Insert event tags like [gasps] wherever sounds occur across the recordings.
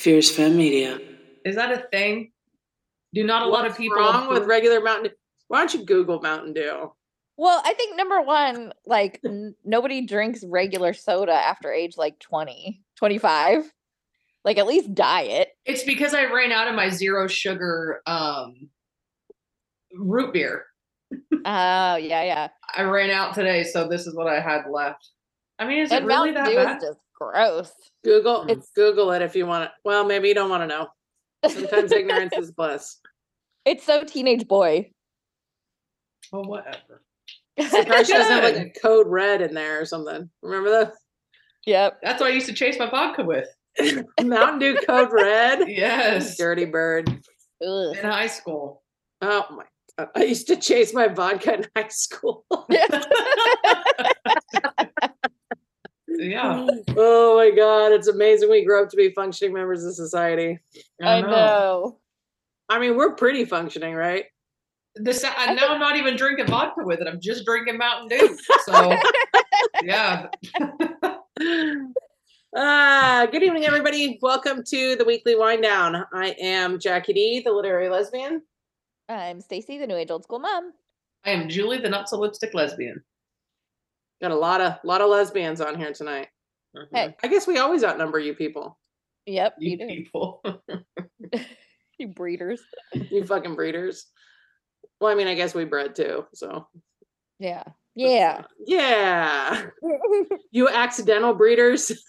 Fierce Femme Media. Is that a thing? Do not a lot of people wrong with regular Mountain Dew? Why don't you Google Mountain Dew? Well, I think number one, like n- nobody drinks regular soda after age like 20, 25. Like at least diet. It's because I ran out of my zero sugar um root beer. Oh, yeah, yeah. I ran out today, so this is what I had left. I mean, is And it really Mountain that Dew bad? is just gross. Google hmm. It's- Google it if you want it. Well, maybe you don't want to know. Sometimes ignorance is bliss. [laughs] It's so teenage boy. Oh, whatever. Surprised [laughs] she doesn't have like a code red in there or something. Remember that? Yep. That's what I used to chase my vodka with. [laughs] Mountain Dew code red. Yes. Dirty bird. Ugh. In high school. Oh my god. I used to chase my vodka in high school. Yeah. oh my god, it's amazing we grow up to be functioning members of society. I know. I mean, we're pretty functioning, right? This and now I'm not even drinking vodka with it. I'm just drinking Mountain Dew. So [laughs] yeah. [laughs] Ah, good evening, everybody. Welcome to the weekly wind down. I am Jackie D, the literary lesbian. I'm Stacy, the new age old school mom. I am Julie, the not so lipstick lesbian. Got a lot of lot of lesbians on here tonight. Hey. I guess we always outnumber you people. Yep, You you do. people. [laughs] You breeders. You fucking breeders. Well, I mean, I guess we bred too. So Yeah. Yeah. yeah, [laughs] you accidental breeders. [laughs]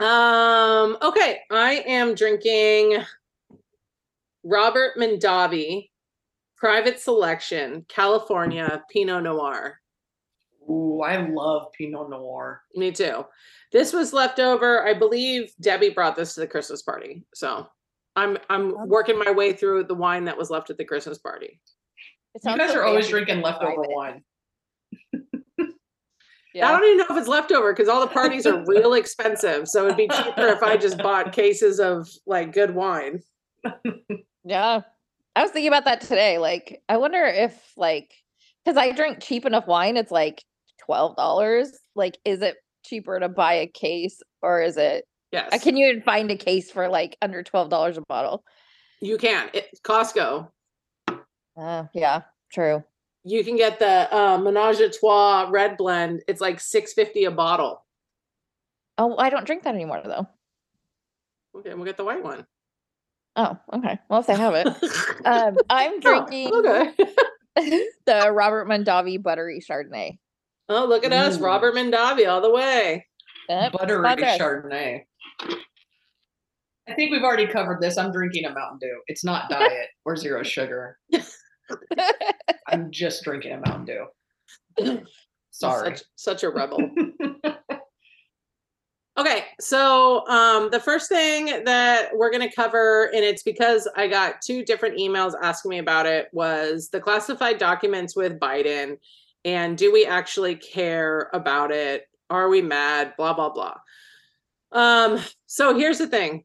um. Okay, I am drinking Robert Mondavi Private Selection California Pinot Noir. Ooh, I love Pinot Noir. Me too. This was left over. I believe Debbie brought this to the Christmas party. So I'm I'm working my way through the wine that was left at the Christmas party. It You sounds guys so are always drinking leftover wine. [laughs] Yeah. I don't even know if it's leftover because all the parties are real [laughs] expensive. So it'd be cheaper if I just bought cases of like good wine. Yeah. I was thinking about that today. Like, I wonder if, like, because I drink cheap enough wine, it's like $12. Like, is it cheaper to buy a case or is it, Yes, uh, can you even find a case for like under $12 a bottle? you can. It, Costco. Uh, yeah, true. You can get the uh, Menage a Trois red blend. It's like six fifty a bottle. Oh, I don't drink that anymore though. Okay, we'll get the white one. Oh, okay. Well, if they have it. [laughs] Um, I'm Oh, drinking okay. [laughs] the Robert Mondavi buttery Chardonnay. Oh, look at us, Ooh. Robert Mondavi, all the way. Yep, Buttery spot. Chardonnay. I think we've already covered this. I'm drinking a Mountain Dew. It's not [laughs] diet or zero sugar. I'm just drinking a Mountain Dew. Sorry. Such, such a rebel. Okay, so um, the first thing that we're going to cover, and it's because I got two different emails asking me about it, was the classified documents with Biden, and do we actually care about it? Are we mad? Blah blah blah. Um, so here's the thing.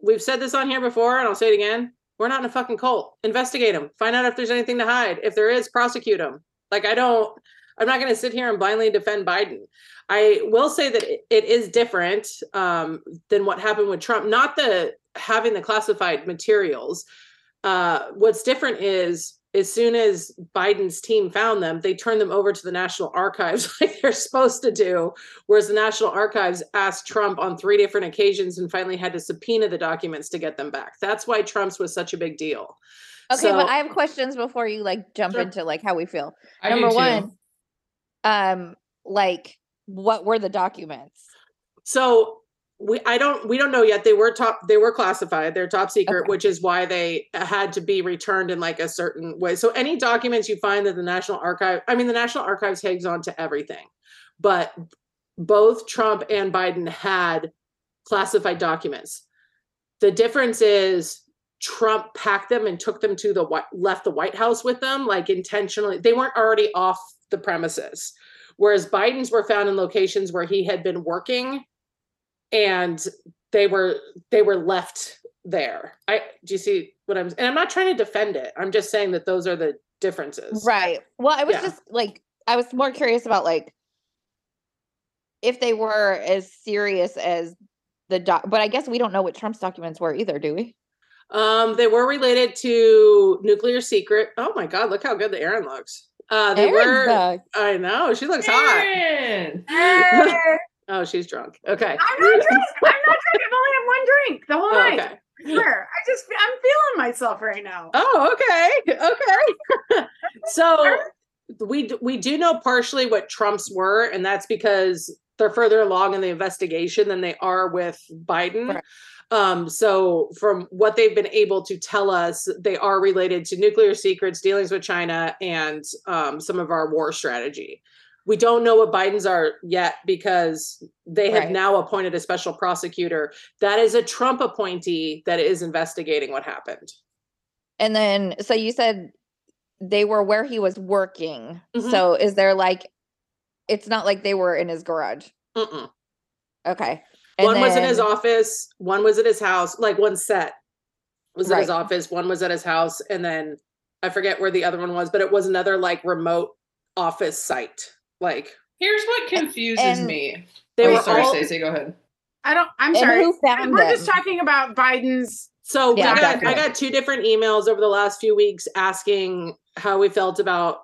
We've said this on here before, and I'll say it again. We're not in a fucking cult. Investigate them. Find out if there's anything to hide. If there is, prosecute them. Like I don't. I'm not going to sit here and blindly defend Biden. I will say that it, it is different um, than what happened with Trump. Not the having the classified materials. Uh, what's different is as soon as Biden's team found them, they turned them over to the National Archives [laughs] like they're supposed to do. Whereas the National Archives asked Trump on three different occasions and finally had to subpoena the documents to get them back. That's why Trump's was such a big deal. Okay, So- but I have questions before you like jump Sure. into like how we feel. I Number one, um, like what were the documents? So we I don't we don't know yet. They were top they were classified. They're top secret, Okay. which is why they had to be returned in like a certain way. So any documents you find that the National Archive, I mean the National Archives hangs on to everything. But both Trump and Biden had classified documents. The difference is Trump packed them and took them to the left the White House with them like intentionally. They weren't already off the premises. Whereas Biden's were found in locations where he had been working and they were they were left there. I do you see what I'm and I'm not trying to defend it. I'm just saying that those are the differences. Right. Well, I was Yeah. just like I was more curious about like if they were as serious as the doc, but I guess we don't know what Trump's documents were either, do we? Um, they were related to nuclear secret. Oh my god, look how good the Erin looks. Uh, they Erin's were. back. I know she looks hot. Erin! Hey, [laughs] Oh, she's drunk. Okay. I'm not drunk. I'm not drunk. I've only had one drink the whole Oh, night. okay. Sure. I just I'm feeling myself right now. Oh, okay. Okay. [laughs] so we we do know partially what Trump's were, and that's because they're further along in the investigation than they are with Biden. Right. Um, so from what they've been able to tell us, they are related to nuclear secrets, dealings with China, and um, some of our war strategy. We don't know what Biden's are yet because they have Right. now appointed a special prosecutor. That is a Trump appointee that is investigating what happened. And then, so you said they were where he was working. Mhm. So is there like, it's not like they were in his garage. Mm-mm. Okay. And one was in his office, one was at his house, like one set was at his office, one was at his house, and then I forget where the other one was, but it was another like remote office site. Like Here's what confuses and- me. they oh, were sorry, all Stacey, go ahead. I don't I'm And sorry. who found We're just talking about Biden's so Yeah, I got I got two different emails over the last few weeks asking how we felt about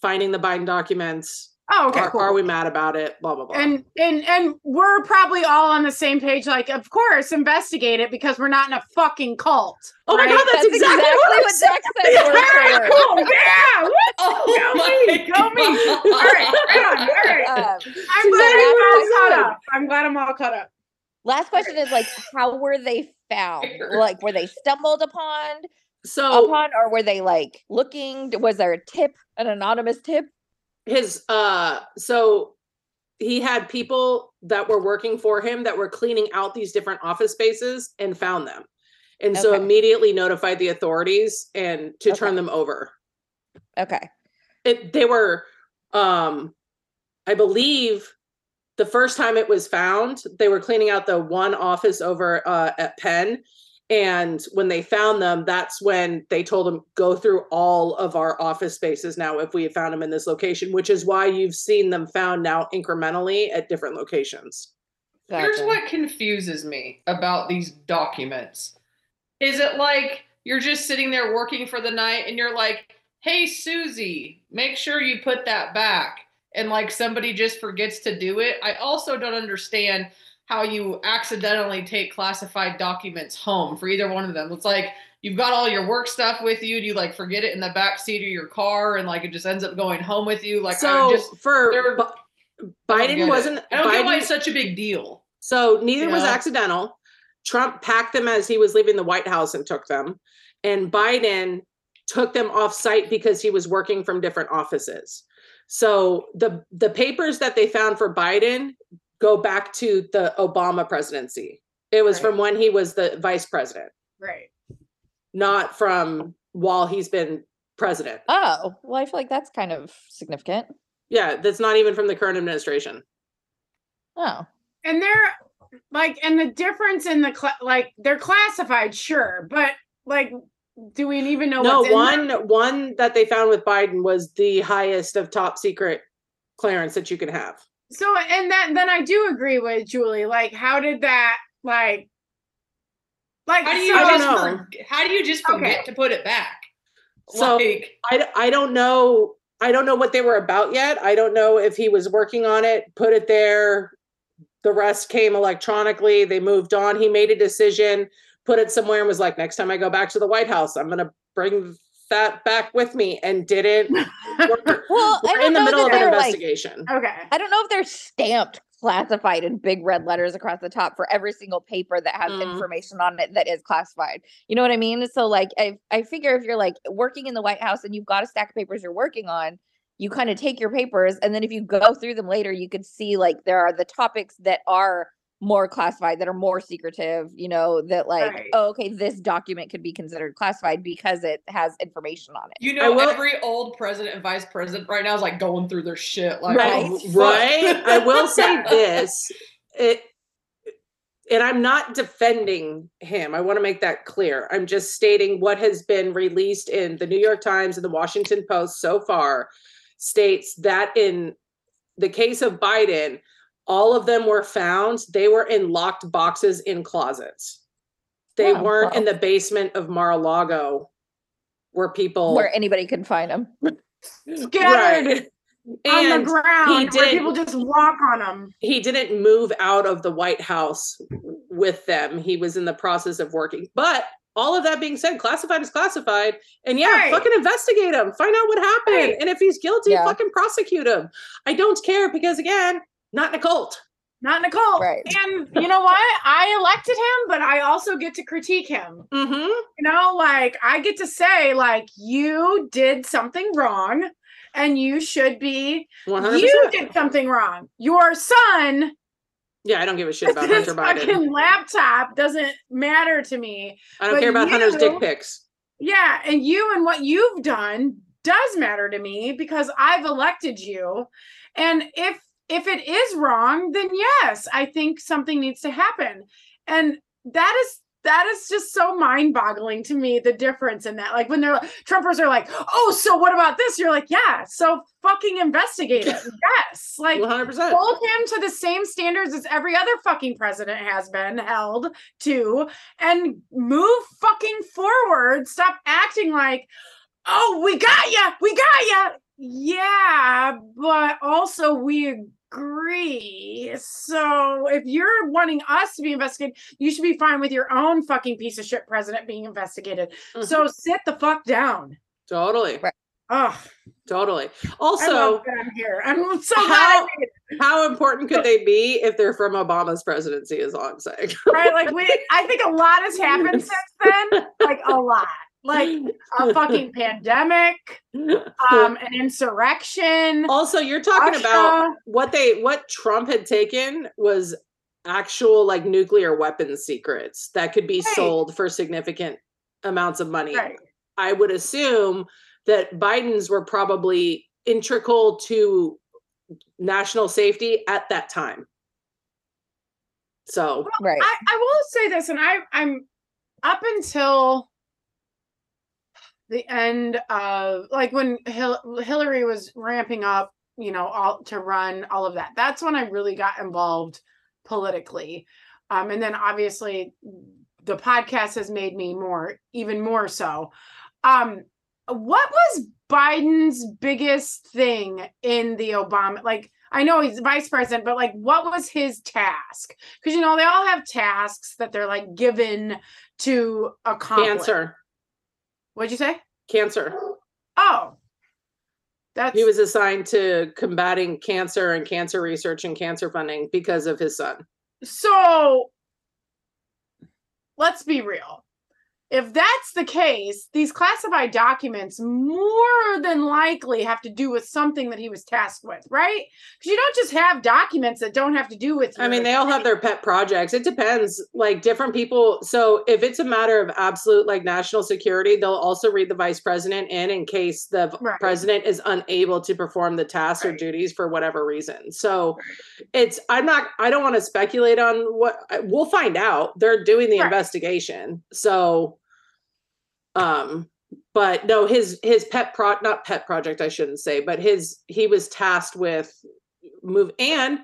finding the Biden documents. Oh, okay. are, cool. are we mad about it? Blah blah blah. and and and we're probably all on the same page like of course investigate it because we're not in a fucking cult oh my god, that's, That's exactly, what, what said. Zach said. word for Very word. cool yeah Woo! [laughs] Oh Go me, go me. all right right on all right Um, i'm glad i'm all Exactly. caught up i'm glad i'm all caught up last question is like, how were they found? Like, were they stumbled upon, So upon, or were they like looking? Was there a tip, an anonymous tip? His uh so he had people that were working for him that were cleaning out these different office spaces and found them. And so immediately notified the authorities and to turn them over. Okay. it they were um i believe the first time it was found they were cleaning out the one office over uh, at penn and when they found them that's when they told them go through all of our office spaces now if we have found them in this location which is why you've seen them found now incrementally at different locations Here's what confuses me about these documents. Is it like you're just sitting there working for the night and you're like, hey, Susie, make sure you put that back. And like somebody just forgets to do it. I also don't understand how you accidentally take classified documents home for either one of them. It's like you've got all your work stuff with you. Do you like forget it in the back seat of your car and like it just ends up going home with you? Like so I just for they're- Bi- I biden it. wasn't I don't get why Biden- it's such a big deal. So neither was accidental. Trump packed them as he was leaving the White House and took them. And Biden took them off site because he was working from different offices. So the the papers that they found for Biden go back to the Obama presidency. It was Right. from when he was the vice president, right not from while he's been president. Oh, well, I feel like that's kind of significant. Yeah, that's not even from the current administration. Oh, and they're like and the difference in the cla like they're classified sure but like do we even know no what's in one them? one that they found with biden was the highest of top secret clearance that you can have so and that then i do agree with julie like how did that like like How do you so- I just for- how do you just Okay. forget to put it back? So- like, I don't know i don't know what they were about yet i don't know if he was working on it put it there the rest came electronically they moved on he made a decision put it somewhere and was like next time i go back to the white house i'm going to bring that back with me and didn't [laughs] we're, well, we're don't in the middle of an they're like, investigation okay I don't know if they're stamped classified in big red letters across the top for every single paper that has Mm. information on it that is classified. You know what I mean? So like I I figure if you're like working in the White House and you've got a stack of papers you're working on, you kind of take your papers and then if you go through them later, you could see like there are the topics that are more classified that are more secretive, you know, that like, Right. oh, okay, this document could be considered classified because it has information on it. you know, will- every old president and vice president right now is like going through their shit. Like, Right. oh, right i will say [laughs] this it and i'm not defending him i want to make that clear i'm just stating what has been released in the new york times and the washington post so far states that in the case of biden all of them were found, they were in locked boxes in closets. They Oh, weren't in the basement of Mar-a-Lago where people Where anybody can find them. [laughs] Scattered on And the ground where didn't- people just walk on them. he didn't move out of the White House with them. He was in the process of working. But all of that being said, classified is classified. And yeah, Right. fucking investigate him. Find out what happened. Right. And if he's guilty, Yeah. fucking prosecute him. I don't care because again, not in a cult. Not in Nicole. Right. And you know what? I elected him, but I also get to critique him. Mm-hmm. You know, like I get to say, like, you did something wrong and you should be, 100%. you did something wrong. Your son, yeah, I don't give a shit [laughs] about his Hunter Biden. fucking laptop doesn't matter to me. I don't care about Hunter's dick pics. Yeah, and you and what you've done does matter to me because I've elected you. And if if it is wrong, then yes, I think something needs to happen. And that is that is just so mind-boggling to me the difference in that. Like when they're Trumpers are like, "Oh, so what about this?" You're like, "Yeah, so fucking investigate it." [laughs] yes. Like 100%. hold him to the same standards as every other fucking president has been held to and move fucking forward. Stop acting like, oh, we got ya, we got ya. Yeah, but also we agree. So if you're wanting us to be investigated, you should be fine with your own fucking piece of shit president being investigated. Mhm. So sit the fuck down. totally. Right. Oh, Totally. Also, love I'm here. I'm so glad how- I how important could they be if they're from Obama's presidency, is all I'm saying. right? Like we, I think a lot has happened [laughs] since then. Like a lot, like [laughs] a fucking pandemic, um, an insurrection. also, you're talking about what they what Trump had taken was actual like nuclear weapons secrets that could be Right. sold for significant amounts of money. Right. I would assume that Biden's were probably integral to national safety at that time. So Right. I, I will say this, and I, I'm up until the end of like when Hil- Hillary was ramping up, you know, all to run all of that. That's when I really got involved politically. Um, and then obviously the podcast has made me more, even more so. Um, what was Biden's biggest thing in the Obama? Like, I know he's vice president, but like, what was his task? Because you know they all have tasks that they're like given to accomplish. cancer, What'd you say? cancer. Oh, that's He was assigned to combating cancer and cancer research and cancer funding because of his son. so. Let's be real. If that's the case, these classified documents more than likely have to do with something that he was tasked with, right? Because you don't just have documents that don't have to do with. I mean, they all have their pet projects. It depends. Like different people. So if it's a matter of absolute like national security, they'll also read the vice president in in case the Right. president is unable to perform the tasks or duties for whatever reason. So it's I'm not I don't want to speculate on what we'll find out. They're doing the Right. investigation. So um but no his his pet pro not pet project I shouldn't say, but his he was tasked with move and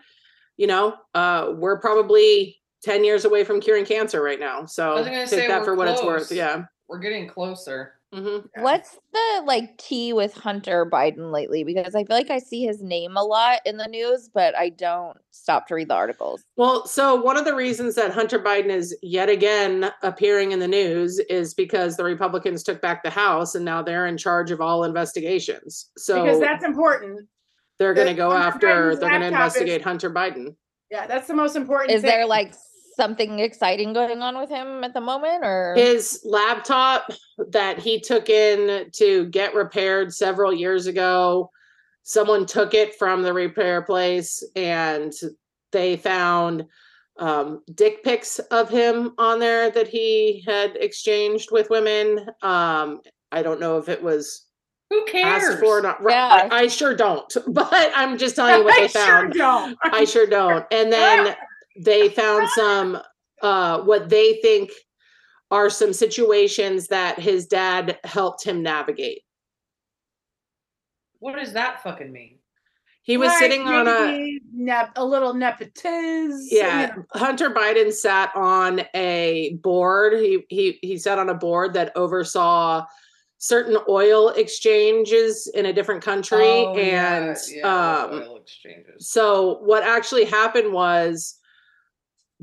you know, uh, we're probably 10 years away from curing cancer right now. So take say that for what it's worth. Yeah. We're getting closer. Hmm What's the like tea with Hunter Biden lately? Because I feel like I see his name a lot in the news, but I don't stop to read the articles. Well, so one of the reasons that Hunter Biden is yet again appearing in the news is because the Republicans took back the House and now they're in charge of all investigations. So because that's important. they're going to go Hunter after, Biden's they're going to laptop is- investigate Hunter Biden. Yeah, that's the most important. Is there like something exciting going on with him at the moment or His laptop that he took in to get repaired several years ago, someone took it from the repair place and they found um, dick pics of him on there that he had exchanged with women. Um, I don't know if it was Who cares? asked for not. Right, Yeah. I, I sure don't, [laughs] but I'm just telling you what [laughs] I they sure found. don't. I sure don't. And [laughs] then they found some uh what they think are some situations that his dad helped him navigate. What does that fucking mean? He was Like, sitting on a nep- a little nepotism. yeah. Hunter Biden sat on a board. He he he sat on a board that oversaw certain oil exchanges in a different country, Oh, yeah, and yeah, um, oil exchanges. so what actually happened was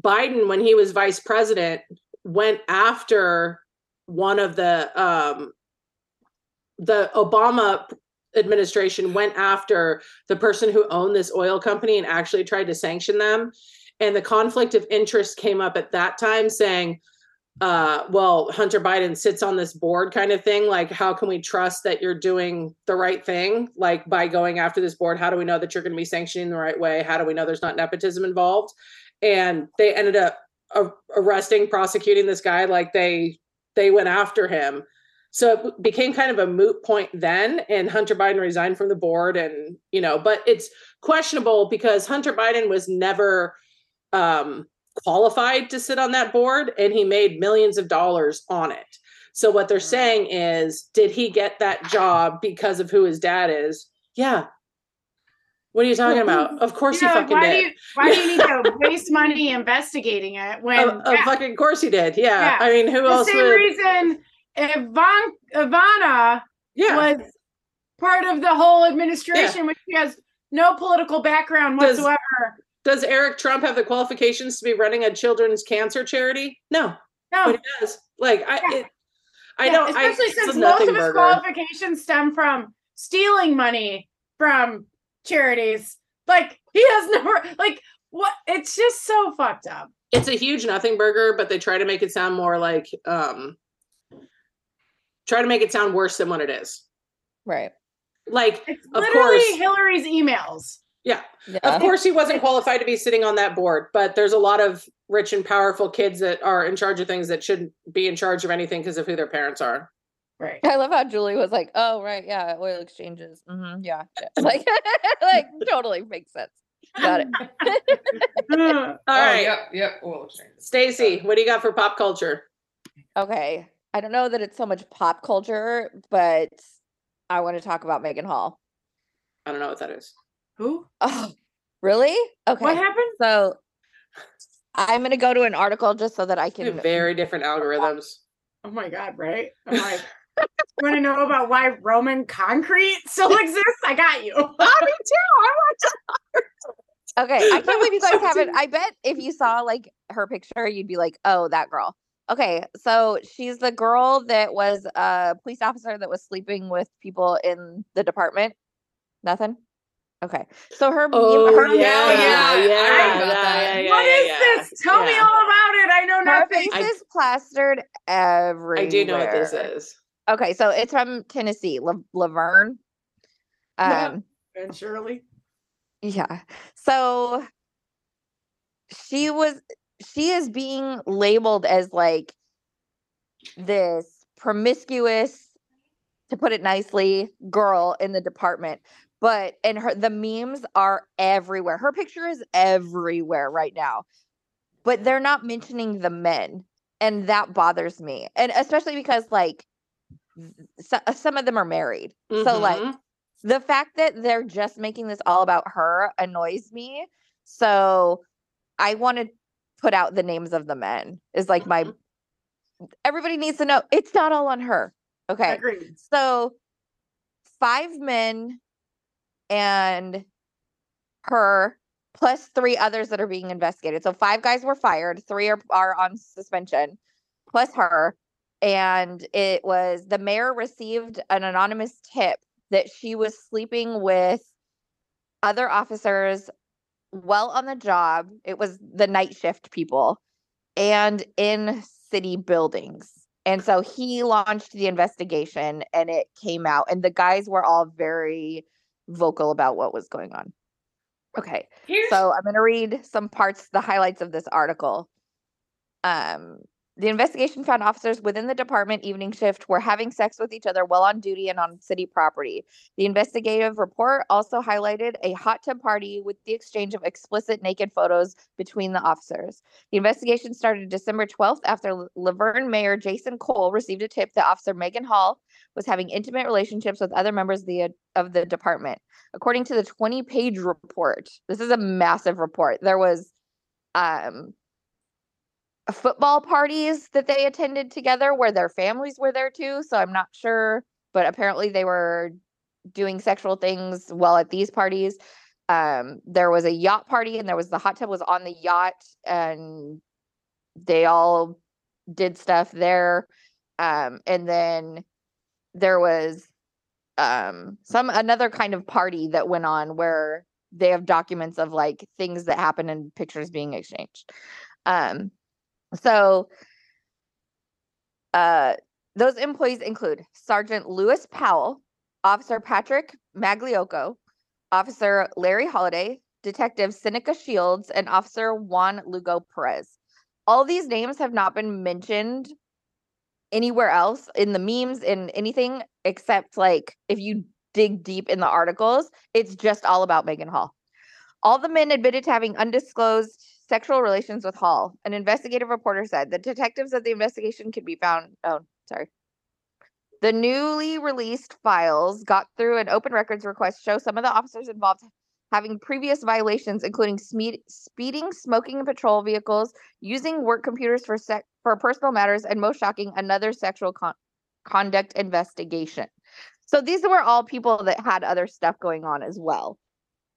Biden, when he was vice president, went after one of the um, the Obama administration went after the person who owned this oil company and actually tried to sanction them. And the conflict of interest came up at that time saying, uh, well, Hunter Biden sits on this board kind of thing. Like, how can we trust that you're doing the right thing? Like, by going after this board, how do we know that you're going to be sanctioning the right way? How do we know there's not nepotism involved? And they ended up arresting, prosecuting this guy. Like, they they went after him. So it became kind of a moot point then, and Hunter Biden resigned from the board, and you know, but it's questionable because Hunter Biden was never um, qualified to sit on that board, and he made millions of dollars on it. So what they're saying is, did he get that job because of who his dad is? Yeah. What are you talking about? Of course You he know, fucking why did. do you why do you need to [laughs] waste money investigating it when Of, of yeah, fucking course he did. Yeah. Yeah. I mean, who the else The same would? reason Ivan, Ivana yeah. was part of the whole administration, which she has no political background Does- whatsoever. Does Eric Trump have the qualifications to be running a children's cancer charity? No, No, but he does. Like I, Yeah. it, I Yeah, don't. Especially a since most of his burger. qualifications stem from stealing money from charities. Like he has [laughs] never like what it's just so fucked up. It's a huge nothing burger, but they try to make it sound more like um try to make it sound worse than what it is. Right. Like, It's Of literally course. Hillary's emails. yeah, Yeah. of course he wasn't [laughs] qualified to be sitting on that board, but there's a lot of rich and powerful kids that are in charge of things that shouldn't be in charge of anything because of who their parents are. Right. I love how Julie was like, "Oh right, yeah, oil exchanges. mm-hmm, yeah, yeah." [laughs] like, [laughs] [laughs] like totally makes sense. Got it. All oh, right, Yep. Yep. Oil exchanges. Stacy, what do you got for pop culture? Okay, I don't know that it's so much pop culture, but I want to talk about Megan Hall. I don't know what that is. Who? Oh, really? Okay. What happened? So I'm gonna go to an article just so that I can. very different algorithms. Oh my god, right? I'm like, you want to know about why Roman concrete still [laughs] exists? I got you. [laughs] Oh, me too. I watched Okay, I can't believe you guys [laughs] haven't. I bet if you saw like her picture, you'd be like, "Oh, that girl." Okay, so she's the girl that was a police officer that was sleeping with people in the department. Nothing. Okay, so her. Oh her yeah, yeah, yeah, yeah, yeah, I heard about yeah, that. yeah, what yeah, is yeah. this? Tell me all about it. I know nothing. Her face I- is plastered everywhere. I do know what this is. Okay, so it's from Tennessee, La- Laverne. Yeah. Um, And Shirley. Yeah. So she was she is being labeled as like this promiscuous to put it nicely girl in the department but and her the memes are everywhere her picture is everywhere right now but they're not mentioning the men and that bothers me and especially because like so, some of them are married so like Mhm. the fact that they're just making this all about her annoys me. So I want to put out the names of the men is like my Mhm. everybody needs to know it's not all on her. Okay. Agreed. So five men and her plus three others that are being investigated. So five guys were fired, three are, are on suspension, plus her. And it was the mayor received an anonymous tip that she was sleeping with other officers well on the job. It was the night shift people and in city buildings. And so he launched the investigation and it came out, and the guys were all very vocal about what was going on. Okay. Here's So I'm going to read some parts, the highlights of this article. Um, the investigation found officers within the department evening shift were having sex with each other while on duty and on city property. The investigative report also highlighted a hot tub party with the exchange of explicit naked photos between the officers. The investigation started December 12th after La Vergne Mayor Jason Cole received a tip that Officer Megan Hall was having intimate relationships with other members of the of the department. According to the 20-page report, this is a massive report. There was um football parties that they attended together where their families were there too. So I'm not sure, but apparently they were doing sexual things while at these parties. Um, there was a yacht party and there was the hot tub was on the yacht and they all did stuff there. Um, and then there was um some another kind of party that went on where they have documents of like things that happened and pictures being exchanged. Um so uh those employees include Sergeant Lewis Powell, Officer Patrick Magliocco, Officer Larry Holladay, Detective Seneca Shields, and Officer Juan Lugo Perez. All these names have not been mentioned anywhere else in the memes in anything except like if you dig deep in the articles, it's just all about Megan Hall. All the men admitted to having undisclosed sexual relations with Hall. An investigative reporter said the detectives of the investigation could be found. Oh, sorry. The newly released files got through an open records request show some of the officers involved having previous violations, including speeding, smoking in patrol vehicles, using work computers for sec- for personal matters, and most shocking, another sexual con- conduct investigation. So these were all people that had other stuff going on as well.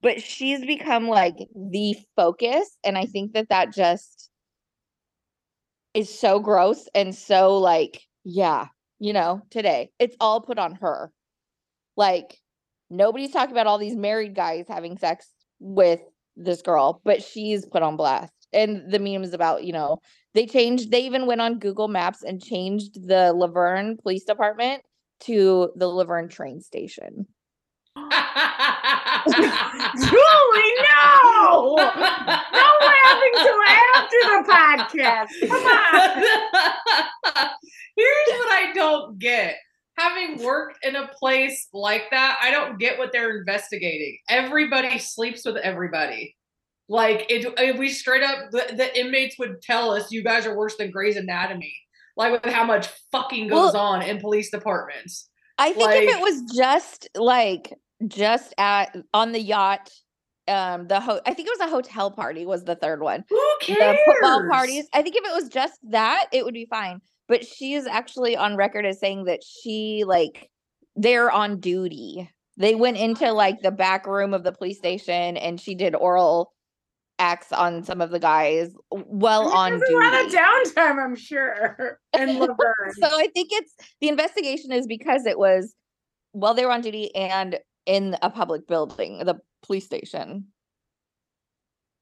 But she's become like the focus, and I think that that just is so gross and so like, yeah, you know, today it's all put on her. Like nobody's talking about all these married guys having sex with this girl, but she's put on blast. And the memes about, you know, they changed, they even went on Google Maps and changed the La Vergne Police Department to the La Vergne train station. Julie, no! No laughing till after the podcast. Come on. Here's what I don't get. Having worked in a place like that, I don't get what they're investigating. Everybody sleeps with everybody. Like it, it- we straight up, the, the inmates would tell us, "You guys are worse than Grey's Anatomy." Like with how much fucking goes Well- on in police departments. I think if it was just like just at on the yacht, um, the ho- I think it was a hotel party was the third one. Who the cares? football parties. I think if it was just that, it would be fine. But she is actually on record as saying that she like they're on duty. They went into like the back room of the police station and she did oral acts on some of the guys while on a lot of downtime, I'm sure. [laughs] And So I think it's the investigation is because it was while they were on duty and in a public building, the police station.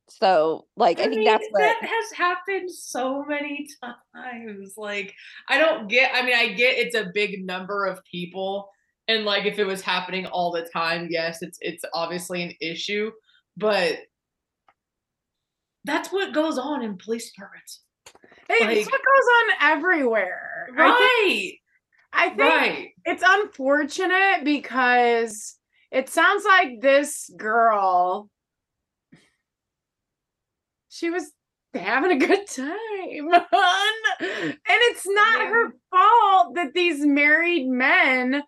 So like I, think mean, that's what that has happened so many times. Like, I don't get. I mean, I get it's a big number of people, and like if it was happening all the time, yes, it's it's obviously an issue. But that's what goes on in police departments, Hey, it's what goes on everywhere. I think, right? I think Right. it's unfortunate because it sounds like this girl she was having a good time [laughs] and it's not her fault that these married men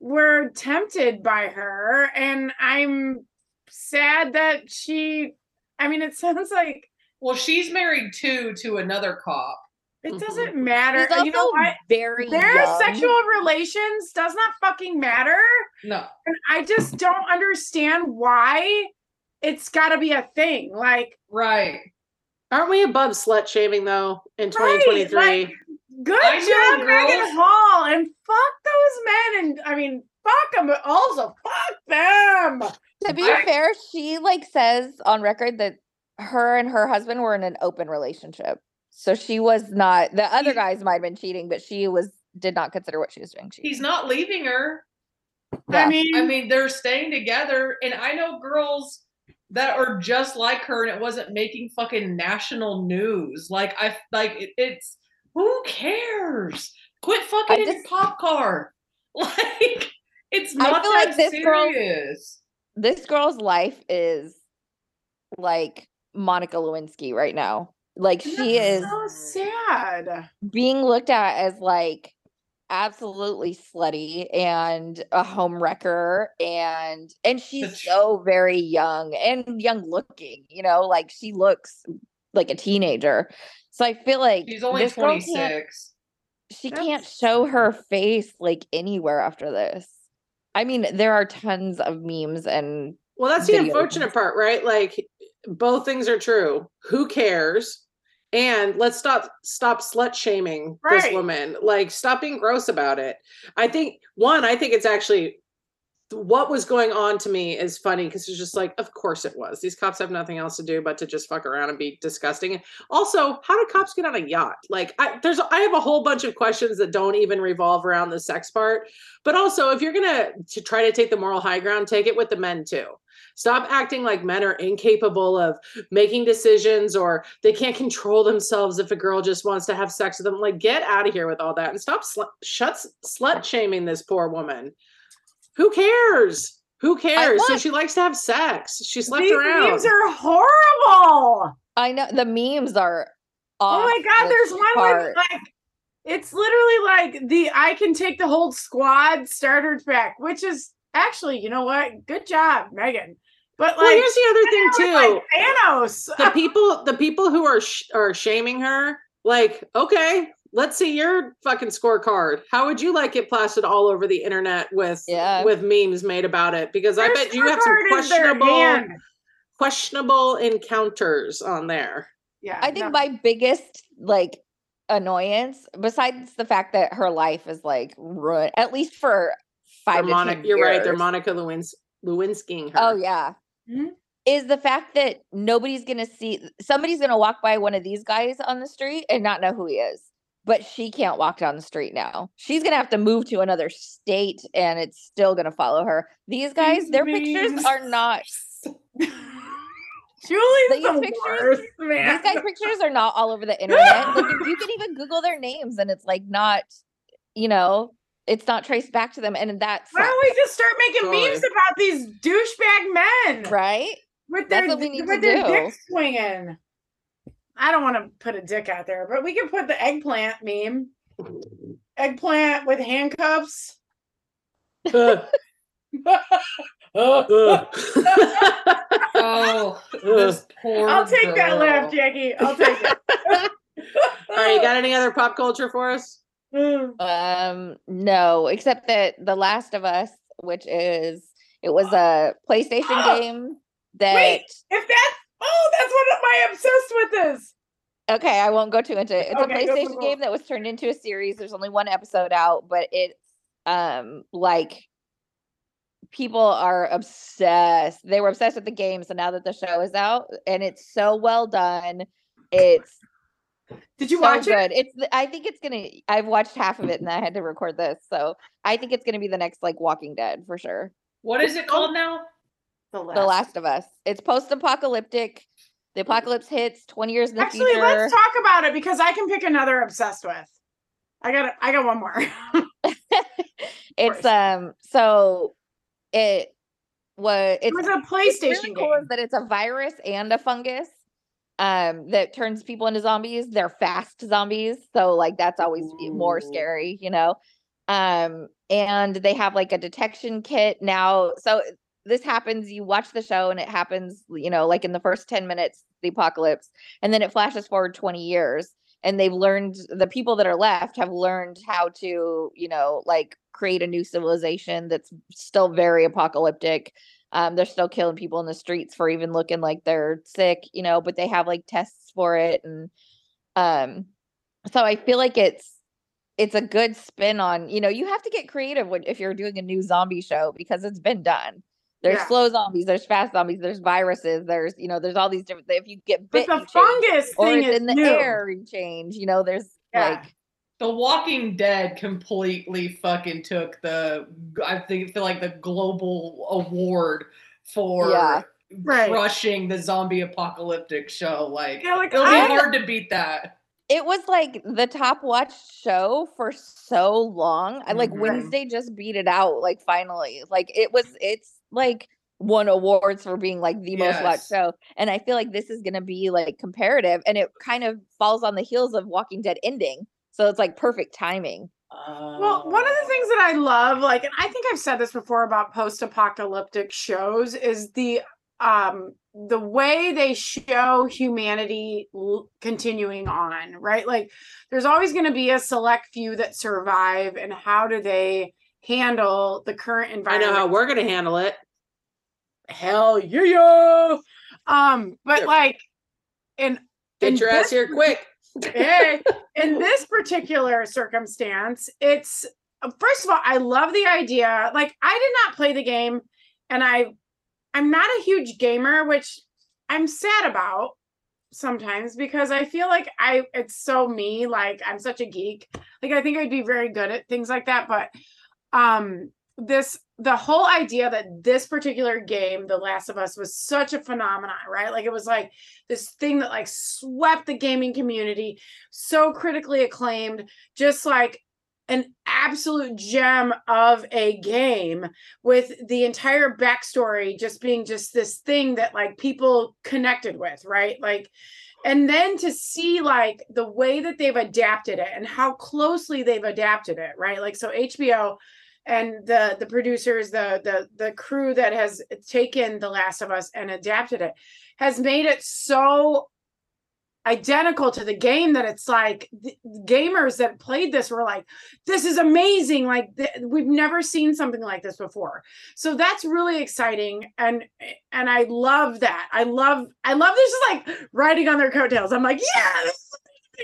were tempted by her and i'm sad that she i mean it [laughs] sounds like Well, she's married too to another cop. It Mhm. doesn't matter she's also you know what very their young. sexual relations does not fucking matter No, and I just don't understand why it's got to be a thing. Like, right. Aren't we above slut shaming though in Right, 2023? like- good I job, Megan. Hall, and fuck those men. And I mean, fuck them, but also fuck them. To be I- fair, she like says on record that her and her husband were in an open relationship. So she was not the other He- guys might have been cheating, but she was did not consider what she was doing cheating. He's not leaving her. Yeah. I mean, I mean, they're staying together, and I know girls that are just like her, and it wasn't making fucking national news. Like I like it, it's Who cares? Quit fucking in pop car. Like it's I feel that like this girl- serious. This girl's life is like Monica Lewinsky right now. Like she is so sad. being looked at as like absolutely slutty and a home wrecker and and she's so very young and young looking you know like she looks like a teenager so i feel like She's only this girl can't- 26. she can't show her face like anywhere after this i mean there are tons of memes and Well, that's the unfortunate part, right? Like both things are true. Who cares? And let's stop stop slut shaming this woman. Like stop being gross about it. I think one, I think it's actually what was going on to me is funny because it's just like, of course it was. These cops have nothing else to do but to just fuck around and be disgusting. Also, how do cops get on a yacht? Like, I, there's, I have a whole bunch of questions that don't even revolve around the sex part. But also, if you're gonna to try to take the moral high ground, take it with the men too. Stop acting like men are incapable of making decisions or they can't control themselves if a girl just wants to have sex with them. Like, get out of here with all that and stop slut, shuts, slut shaming this poor woman. Who cares? Who cares? So she likes to have sex. She slept These around. memes are horrible. i know the memes are Oh my god, the there's one chart. with like it's literally like the I can take the whole squad starter pack, which is actually, you know what? Good job, Megan. But like well, here's the other thing too. like Thanos. the [laughs] people the people who are sh- are shaming her like okay let's see your fucking scorecard how would you like it plastered all over the internet with Yeah. with memes made about it because i bet you have some scorecard is their questionable questionable encounters on there Yeah. I think no. my biggest like annoyance, besides the fact that her life is like ruined, at least for five to Moni- 10 you're right they're monica Lewins- lewinskying her Oh yeah. Mhm. Is the fact that nobody's gonna see somebody's gonna walk by one of these guys on the street and not know who he is. But she can't walk down the street now. She's gonna have to move to another state and it's still gonna follow her. These guys, These their pictures are not [laughs] Julie's These the pictures- worst, man. these guys' pictures are not all over the [laughs] internet. Like you can even Google their names and it's like not, you know, it's not traced back to them. And that's Why don't we just start making Totally. memes about these douchebag men right. with That's their what we need with to their do. dick swinging? I don't want to put a dick out there, but we can put the eggplant meme. Eggplant with handcuffs. Ugh. Ugh. Oh, this poor I'll take that laugh. Jackie. I'll take it. [laughs] all right you got any other pop culture for us Mm. Um, no, except that The Last of Us, which is it was a PlayStation [gasps] game that Wait. If that's oh, that's what my obsessed with is. okay, I won't go too into it. It's Okay, a go, go, PlayStation go. game that was turned into a series. There's only one episode out, but it's um like people are obsessed. They were obsessed with the game, so now that the show is out and it's so well done, it's Did you so watch it? It's I think it's gonna I've watched half of it and I had to record this. So I think it's gonna be the next like Walking Dead for sure. What is it called now? The The Last of Us. It's post-apocalyptic. The apocalypse hits 20 years in the Actually, future. let's talk about it because I can pick another obsessed with. I got I got one more. [laughs] it's um so it was it it's was a PlayStation really cool game. that it's a virus and a fungus um that turns people into zombies they're fast zombies so like that's always e- more scary you know um and they have like a detection kit now so this happens you watch the show and it happens you know like in the first 10 minutes the apocalypse and then it flashes forward 20 years and they've learned the people that are left have learned how to you know like create a new civilization that's still very apocalyptic. Um, they're still killing people in the streets for even looking like they're sick you know but they have like tests for it and um so i feel like it's it's a good spin on you know you have to get creative when, if you're doing a new zombie show because it's been done there's Yeah. slow zombies there's fast zombies there's viruses there's you know there's all these different if you get But bit the you change, fungus or thing it's is in the new. air you change you know there's Yeah. like The Walking Dead completely fucking took the I think feel like the global award for Yeah. Right. crushing the zombie apocalyptic show. Like Yeah, like, it'll be I- hard to beat that. it was like the top watched show for so long. I like Mhm. Wednesday just beat it out. Like finally, like it was. It's like won awards for being like the most watched Yes. show, and I feel like this is gonna be like comparative, and it kind of falls on the heels of Walking Dead ending, so it's like perfect timing. Well, one of the things that I love, like, and I think I've said this before about post-apocalyptic shows, is the um the way they show humanity l- continuing on, right? Like, there's always going to be a select few that survive, and how do they handle the current environment. I know how we're gonna handle it. Hell yeah, yeah. Um, but like, in Get in your ass here quick. [laughs] hey, in [laughs] this particular circumstance, it's first of all, I love the idea. Like, I did not play the game, and I, I'm not a huge gamer, which I'm sad about sometimes because I feel like I, it's so me. Like, I'm such a geek. Like, I think I'd be very good at things like that, but, um, this the whole idea that this particular game the last of us was such a phenomenon right? Like it was like this thing that like swept the gaming community so critically acclaimed just like an absolute gem of a game with the entire backstory just being just this thing that like people connected with right? Like and then to see like the way that they've adapted it and how closely they've adapted it right? Like so hbo and the the producers the the the crew that has taken the last of us and adapted it has made it so identical to the game that it's like gamers that played this were like this is amazing like th- we've never seen something like this before so that's really exciting and and i love that i love i love this is like riding on their coattails i'm like yeah this is.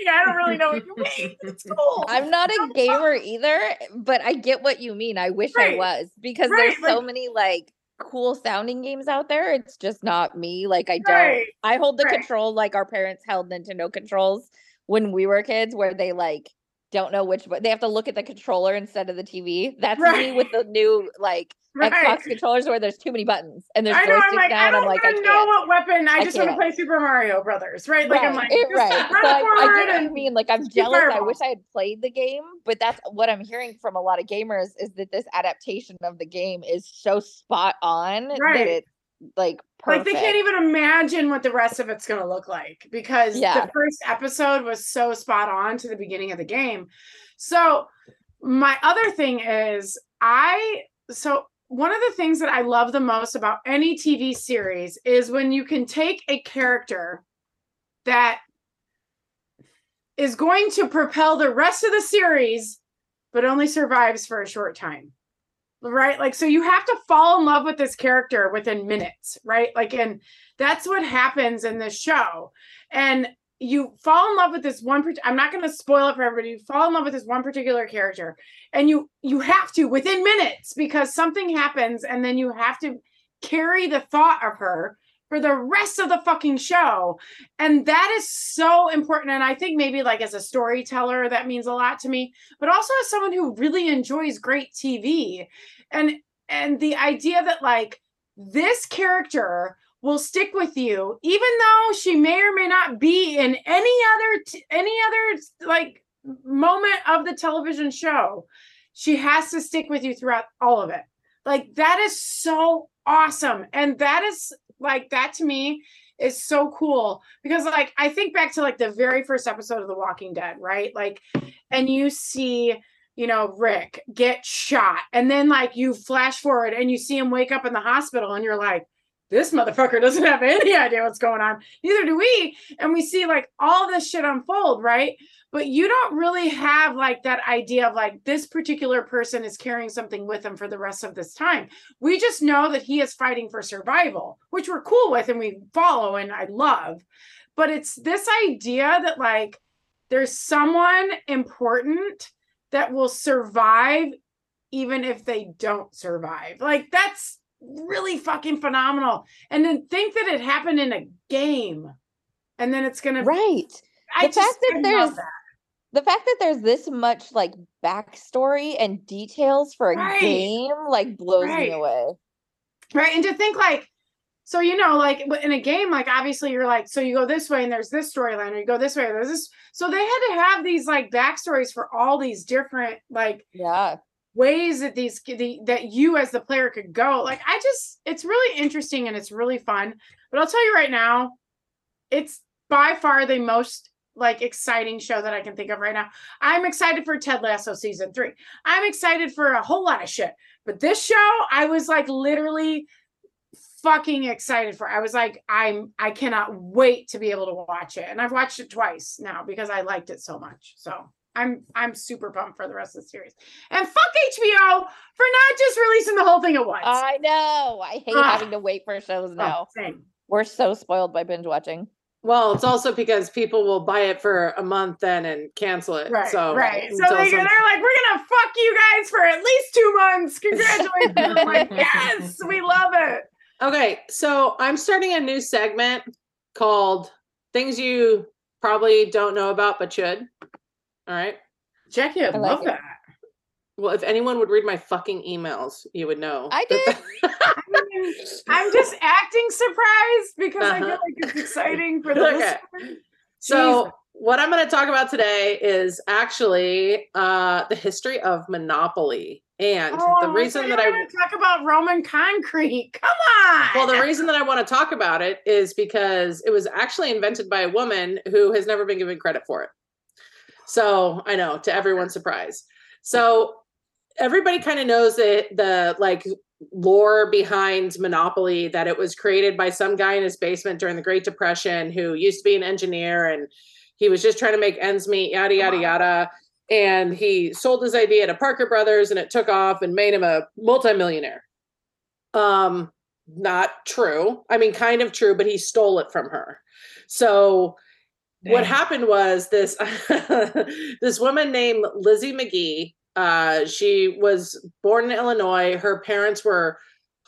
I don't really know what you mean it's [laughs] cool I'm not a gamer either, but I get what you mean. I wish I was because Right, there's so like- many like cool sounding games out there. It's just not me. Like I don't right I hold the right. control like our parents held Nintendo controls when we were kids where they like don't know which but they have to look at the controller instead of the TV. That's me with the new like right Xbox controllers where there's too many buttons and there's I know. I'm like, I and I'm don't like I want to can't. know what weapon. I, I just want to play Super Mario Brothers, right? Like I'm like, it- right. So I, I forward get what you mean. Like I'm jealous. I wish I had played the game, but that's what I'm hearing from a lot of gamers is that this adaptation of the game is so spot on Right. that it's like like they can't even imagine what the rest of it's going to look like because Yeah. the first episode was so spot on to the beginning of the game. So my other thing is I so one of the things that I love the most about any TV series is when you can take a character that is going to propel the rest of the series but only survives for a short time right? Like so you have to fall in love with this character within minutes right? Like and that's what happens in this show. And you fall in love with this one i'm not going to spoil it for everybody you fall in love with this one particular character and you you have to within minutes because something happens and then you have to carry the thought of her for the rest of the fucking show. And that is so important and i think maybe like as a storyteller that means a lot to me but also as someone who really enjoys great tv and and the idea that like this character will stick with you even though she may or may not be in any other t- any other like moment of the television show she has to stick with you throughout all of it like that is so awesome and that is like that to me is so cool because like I think back to like the very first episode of The Walking Dead, right? Like and you see, you know, Rick get shot and then like you flash forward and you see him wake up in the hospital and you're like this motherfucker doesn't have any idea what's going on. Neither do we. And we see like all this shit unfold, right? But you don't really have like that idea of like this particular person is carrying something with him for the rest of this time. We just know that he is fighting for survival, which we're cool with and we follow and I love. But it's this idea that like there's someone important that will survive even if they don't survive. Like that's really fucking phenomenal. And then think that it happened in a game. And then it's gonna right. I The just fact that I there's- that. The fact that there's this much like backstory and details for a Right. game like blows Right. me away. right and to think like So you know, like in a game, like obviously you're like, so you go this way and there's this storyline, or you go this way, there's this. So they had to have these like backstories for all these different like Yeah. Ways that these the, that you as the player could go. Like I just, it's really interesting and it's really fun. But I'll tell you right now, it's by far the most like exciting show that I can think of right now. I'm excited for Ted Lasso season three. I'm excited for a whole lot of shit. But this show, I was like literally fucking excited for. I was like, I'm I cannot wait to be able to watch it. And I've watched it twice now because I liked it so much. So I'm I'm super pumped for the rest of the series. And fuck HBO for not just releasing the whole thing at once. I know. I hate Ugh. having to wait for shows Oh, now. same. We're so spoiled by binge watching. Well, it's also because people will buy it for a month then and cancel it. Right, so right. So until they, they're like, we're gonna fuck you guys for at least two months. [laughs] Congratulations! I'm like, yes, we love it. Okay, so I'm starting a new segment called Things You Probably Don't Know About But Should. All right. Jackie, I, I love it. that. Well, if anyone would read my fucking emails, you would know. I did. I mean, I'm just acting surprised because I feel Uh-huh. like it's exciting for [laughs] the Okay. listener. So, Jesus. what I'm going to talk about today is actually uh, the history of Monopoly. And the Oh, reason so that I gonna talk about Roman concrete. [laughs] Come on. Well, the reason that I want to talk about it is because it was actually invented by a woman who has never been given credit for it. So I know, to everyone's surprise. So everybody kind of knows that the like lore behind Monopoly that it was created by some guy in his basement during the Great Depression who used to be an engineer and he was just trying to make ends meet, yada yada Wow. yada. And he sold his idea to Parker Brothers and it took off and made him a multimillionaire. Um, not true. I mean, kind of true, but he stole it from her. So what happened was this [laughs] this woman named Lizzie McGee. Uh, she was born in Illinois. Her parents were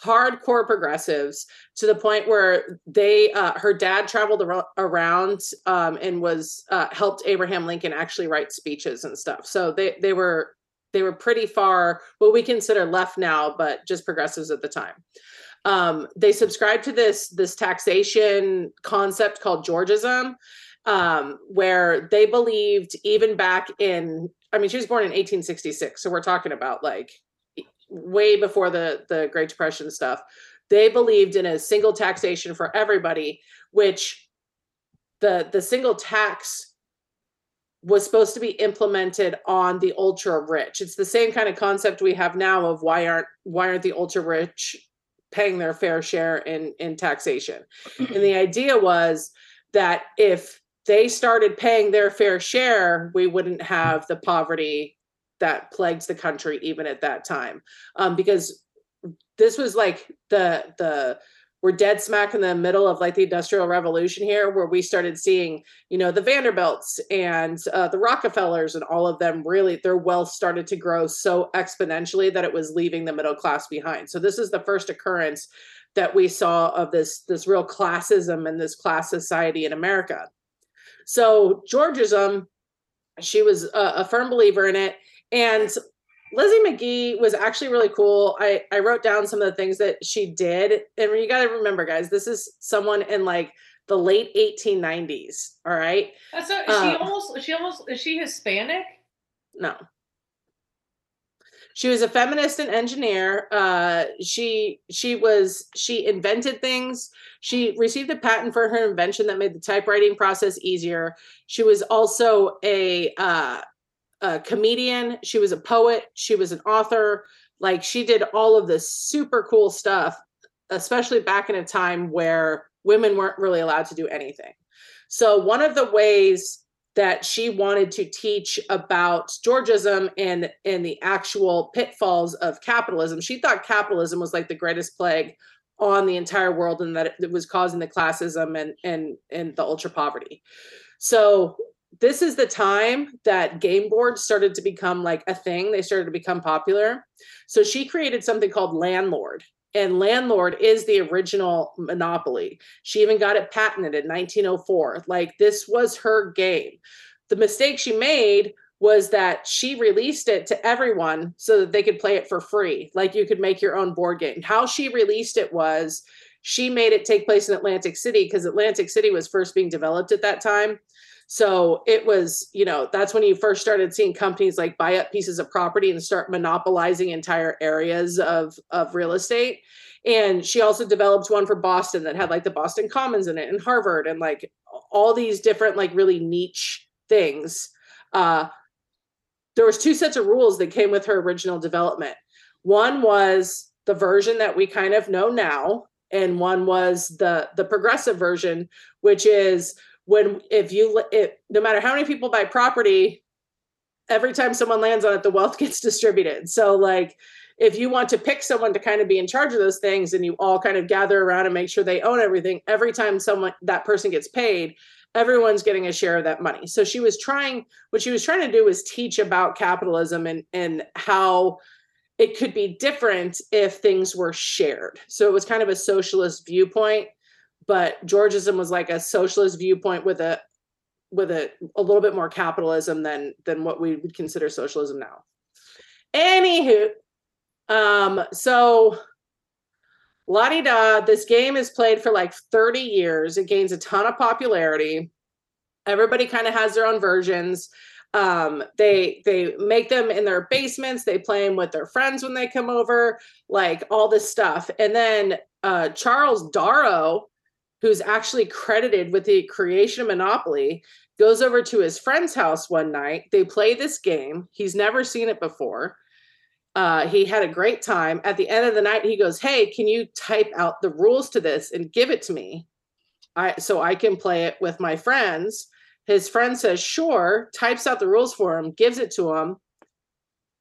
hardcore progressives to the point where they uh, her dad traveled ar- around um, and was uh, helped Abraham Lincoln actually write speeches and stuff. So they they were they were pretty far what we consider left now, but just progressives at the time. Um, they subscribed to this this taxation concept called Georgism, um, where they believed even back in I mean she was born in 1866, so we're talking about like way before the the Great Depression stuff. They believed in a single taxation for everybody, which the the single tax was supposed to be implemented on the ultra rich. It's the same kind of concept we have now of why aren't why aren't the ultra rich paying their fair share in in taxation. and the idea was that if they started paying their fair share, we wouldn't have the poverty that plagued the country even at that time. Um, because this was like the the we're dead smack in the middle of like the industrial revolution here where we started seeing you know the vanderbilts and uh, the rockefellers and all of them really their wealth started to grow so exponentially that it was leaving the middle class behind so this is the first occurrence that we saw of this this real classism and this class society in america so georgism she was a, a firm believer in it and Lizzie McGee was actually really cool. I, I wrote down some of the things that she did. And you got to remember, guys, this is someone in like the late 1890s. All right. That's so, she Uh, almost she almost is she Hispanic? No. She was a feminist and engineer. Uh, she she was she invented things. She received a patent for her invention that made the typewriting process easier. She was also a uh, a comedian. She was a poet. She was an author. Like she did all of this super cool stuff, especially back in a time where women weren't really allowed to do anything. So one of the ways that she wanted to teach about Georgism and and the actual pitfalls of capitalism. She thought capitalism was like the greatest plague on the entire world and that it, was causing the classism and and and the ultra poverty. So this is the time that game boards started to become like a thing. They started to become popular. So she created something called Landlord. And Landlord is the original Monopoly. She even got it patented in 1904. Like this was her game. The mistake she made was that she released it to everyone so that they could play it for free. Like you could make your own board game. How she released it was she made it take place in Atlantic City because Atlantic City was first being developed at that time. So it was, you know, that's when you first started seeing companies like buy up pieces of property and start monopolizing entire areas of of real estate. And she also developed one for Boston that had like the Boston Commons in it and Harvard and like all these different like really niche things. Uh, there was two sets of rules that came with her original development. One was the version that we kind of know now, and one was the the progressive version, which is when if you if, no matter how many people buy property, every time someone lands on it, the wealth [laughs] gets distributed. So like if you want to pick someone to kind of be in charge of those things and you all kind of gather around and make sure they own everything every time someone that person gets paid everyone's getting a share of that money. So she was trying what she was trying to do was teach about capitalism and and how it could be different if things were shared. So it was kind of a socialist viewpoint but georgism was like a socialist viewpoint with a with a, a little bit more capitalism than than what we would consider socialism now anywho um, so la di da, this game is played for like 30 years. It gains a ton of popularity. Everybody kind of has their own versions. Um, they they make them in their basements, they play them with their friends when they come over, like all this stuff. And then uh Charles Darrow, who's actually credited with the creation of Monopoly, goes over to his friend's house one night. They play this game. He's never seen it before uh, he had a great time. At the end of the night, he goes, "Hey, can you type out the rules to this and give it to me, I so I can play it with my friends." His friend says, "Sure." Types out the rules for him, gives it to him.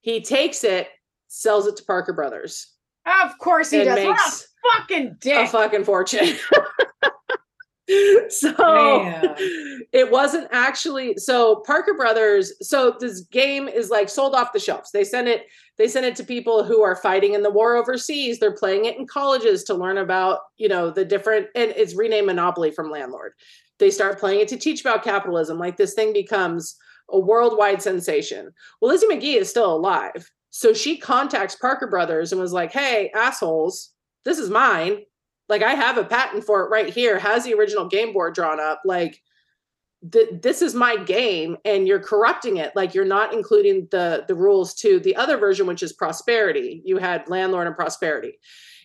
He takes it, sells it to Parker Brothers. Of course he does. What makes a fucking a dick. fucking fortune. [laughs] [laughs] so Man. it wasn't actually so Parker Brothers. So this game is like sold off the shelves. They send it. They send it to people who are fighting in the war overseas. They're playing it in colleges to learn about you know the different. And it's renamed Monopoly from Landlord. They start playing it to teach about capitalism. Like this thing becomes a worldwide sensation. Well, Lizzie McGee is still alive. So she contacts Parker Brothers and was like, hey, assholes, this is mine. Like I have a patent for it right here, has the original game board drawn up. Like th- this is my game and you're corrupting it. Like you're not including the the rules to the other version, which is prosperity. You had landlord and prosperity.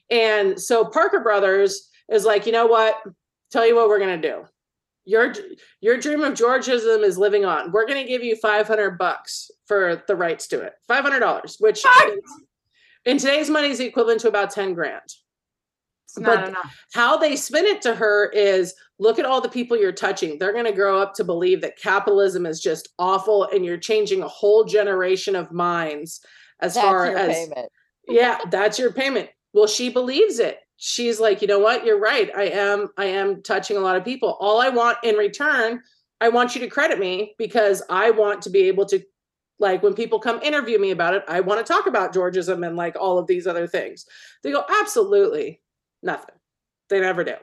And so Parker Brothers is like, you know what? Tell you what we're gonna do. Your your dream of Georgism is living on. We're gonna give you 500 bucks for the rights to it. $500, which is, in today's money is equivalent to about 10 grand It's not but- enough. how they spin it to her is look at all the people you're touching. They're going to grow up to believe that capitalism is just awful and you're changing a whole generation of minds as That's far your as payment. yeah, that's your payment. Well, she believes it. She's like, "You know what? You're right. I am I am touching a lot of people. All I want in return, I want you to credit me because I want to be able to like when people come interview me about it, I want to talk about Georgism and like all of these other things." They go, "Absolutely. Nothing. They never do.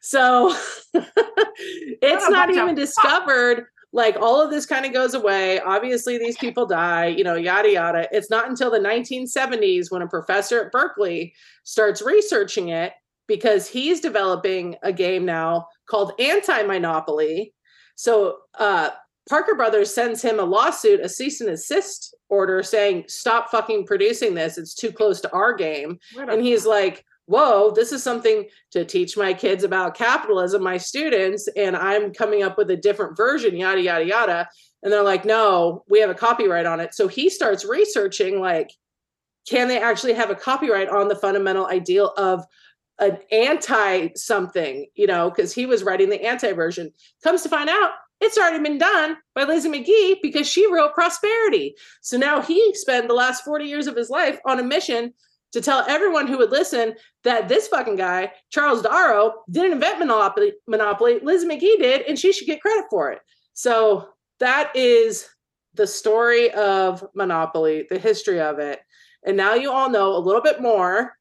So [laughs] it's not even discovered. Like all of this kind of goes away. Obviously, these people die, you know, yada, yada. It's not until the 1970s when a professor at Berkeley starts researching it because he's developing a game now called Anti Monopoly. So, uh, Parker Brothers sends him a lawsuit, a cease and desist order saying, stop fucking producing this. It's too close to our game and he's like whoa this is something to teach my kids about capitalism my students and i'm coming up with a different version yada yada yada. And they're like no we have a copyright on it. So he starts researching like can they actually have a copyright on the fundamental ideal of an anti something you know because he was writing the anti version comes to find out it's already been done by Lizzie McGee because she wrote Prosperity. So now he spent the last 40 years of his life on a mission to tell everyone who would listen that this fucking guy, Charles Darrow, didn't invent Monopoly, Monopoly. Liz McGee did, and she should get credit for it. So that is the story of Monopoly, the history of it. And now you all know a little bit more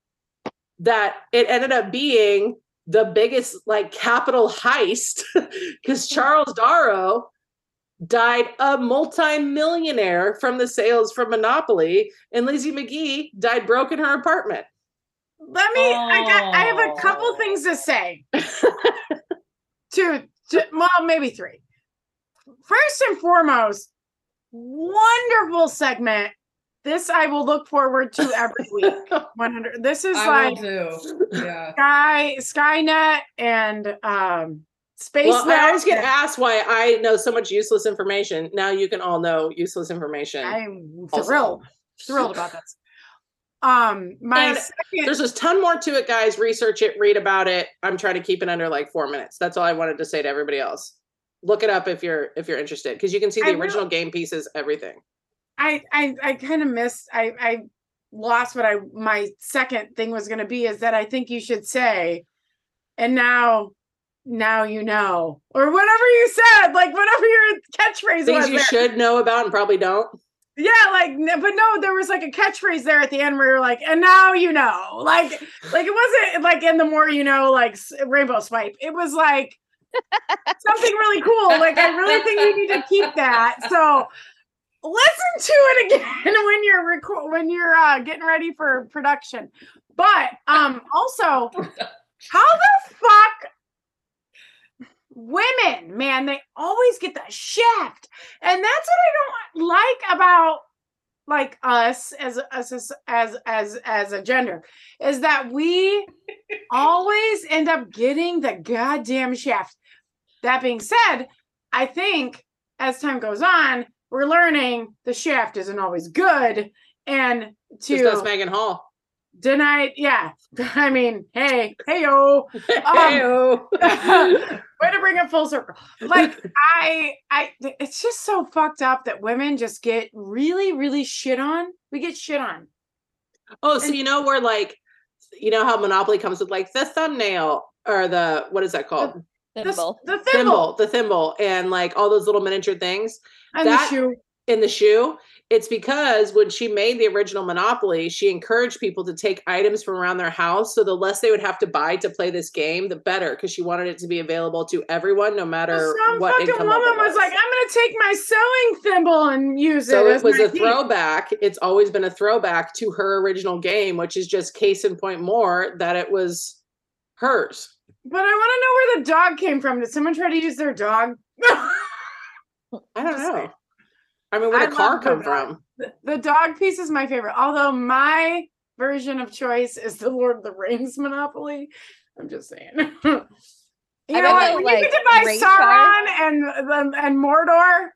that it ended up being the biggest like capital heist [laughs] because Charles Darrow died a multi-millionaire from the sales from Monopoly, and Lizzie McGee died broke in her apartment. let me I got I have a couple Oh. things to say. [laughs] Two, two well, maybe three. First and foremost, wonderful segment. This I will look forward to every week. [laughs] 100. This is I like will too. Yeah. Sky Skynet and um Space well, I always get asked why I know so much useless information. Now you can all know useless information. I'm also. thrilled, thrilled about this. Um, my second, There's a ton more to it, guys. Research it, read about it. I'm trying to keep it under like four minutes. That's all I wanted to say to everybody else. Look it up if you're if you're interested, because you can see the will. original game pieces, everything. I I I kind of missed. I I lost what I my second thing was going to be is that I think you should say, and now now you know or whatever you said, like whatever your catchphrase Things was. you there. should know about and probably don't. Yeah, like, but no, there was like a catchphrase there at the end where you're like, and now you know, like, like it wasn't like in the more you know, like rainbow swipe. It was like [laughs] something really cool. Like, I really think you need to keep that. So listen to it again [laughs] when you're record when you're uh, getting ready for production. But um, also, [laughs] how the fuck? Women, man, they always get the shaft and that's what I don't like about like us as as as as as, as a gender is that we [laughs] always end up getting the goddamn shaft. That being said, I think as time goes on, we're learning the shaft isn't always good, and Just to Megan Hall. deny, yeah. [laughs] I mean, hey, hey yo, Heyo. [laughs] Um, way to bring it full circle like i i it's just so fucked up that women just get really really shit on we get shit on oh, so you know we're like, you know how Monopoly comes with like the thumbnail or the what is that called? the, s- Symbol. the thimble, thimble the thimble, and like all those little miniature things. and that- the shoe in the shoe it's because when she made the original monopoly she encouraged people to take items from around their house. So the less they would have to buy to play this game the better because she wanted it to be available to everyone no matter some what Some fucking income woman level was like i'm gonna take my sewing thimble and use so it So it was a key." throwback. It's always been a throwback to her original game which is just case in point more that it was hers. But i want to know where the dog came from. Did someone try to use their dog? [laughs] I don't know. I mean where I did the car love the come from. The, the dog piece is my favorite. Although my version of choice is the lord of the rings monopoly. I'm just saying. [laughs] You I know what? like, you get to buy race sauron car- and and, and mordor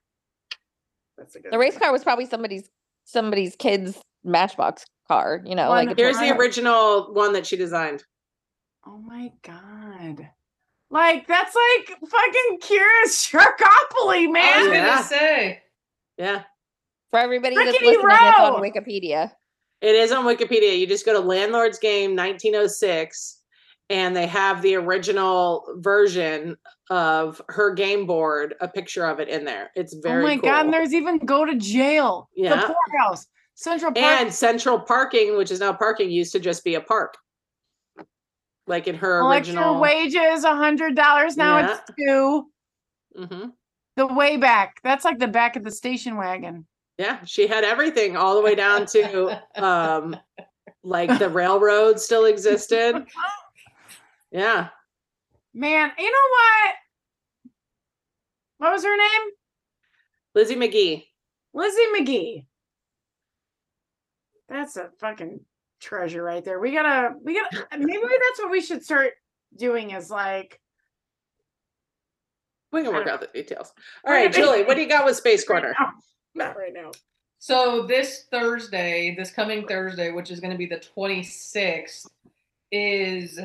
that's a good The race car was probably somebody's somebody's kid's matchbox car, you know, One- like a here's the original one that she designed. Oh my god. Like that's like fucking Kira's Sharkopoly, oh, man. I was gonna Yeah. say. Yeah For everybody that's Rickety listening, it's on Wikipedia. It is on Wikipedia. You just go to Landlord's Game 1906 and they have the original version of her game board, a picture of it in there. It's very oh my cool. god, and there's even go to jail. Yeah. The poorhouse. Central Park. and central parking, which is now parking, used to just be a park. Like in her Collect your original. wages, a hundred dollars now Yeah. it's two. hmm The way back. That's like the back of the station wagon. Yeah, she had everything all the way down to [laughs] um like the railroad still existed. [laughs] Yeah. Man, you know what? What was her name? Lizzie McGee. Lizzie McGee. That's a fucking treasure right there. We gotta, we gotta, maybe that's what we should start doing is like, We can work out the details. We're All right, gonna- [laughs] Julie, what do you got with Space Corner? not right now. So this Thursday, this coming Thursday, which is going to be the 26th, is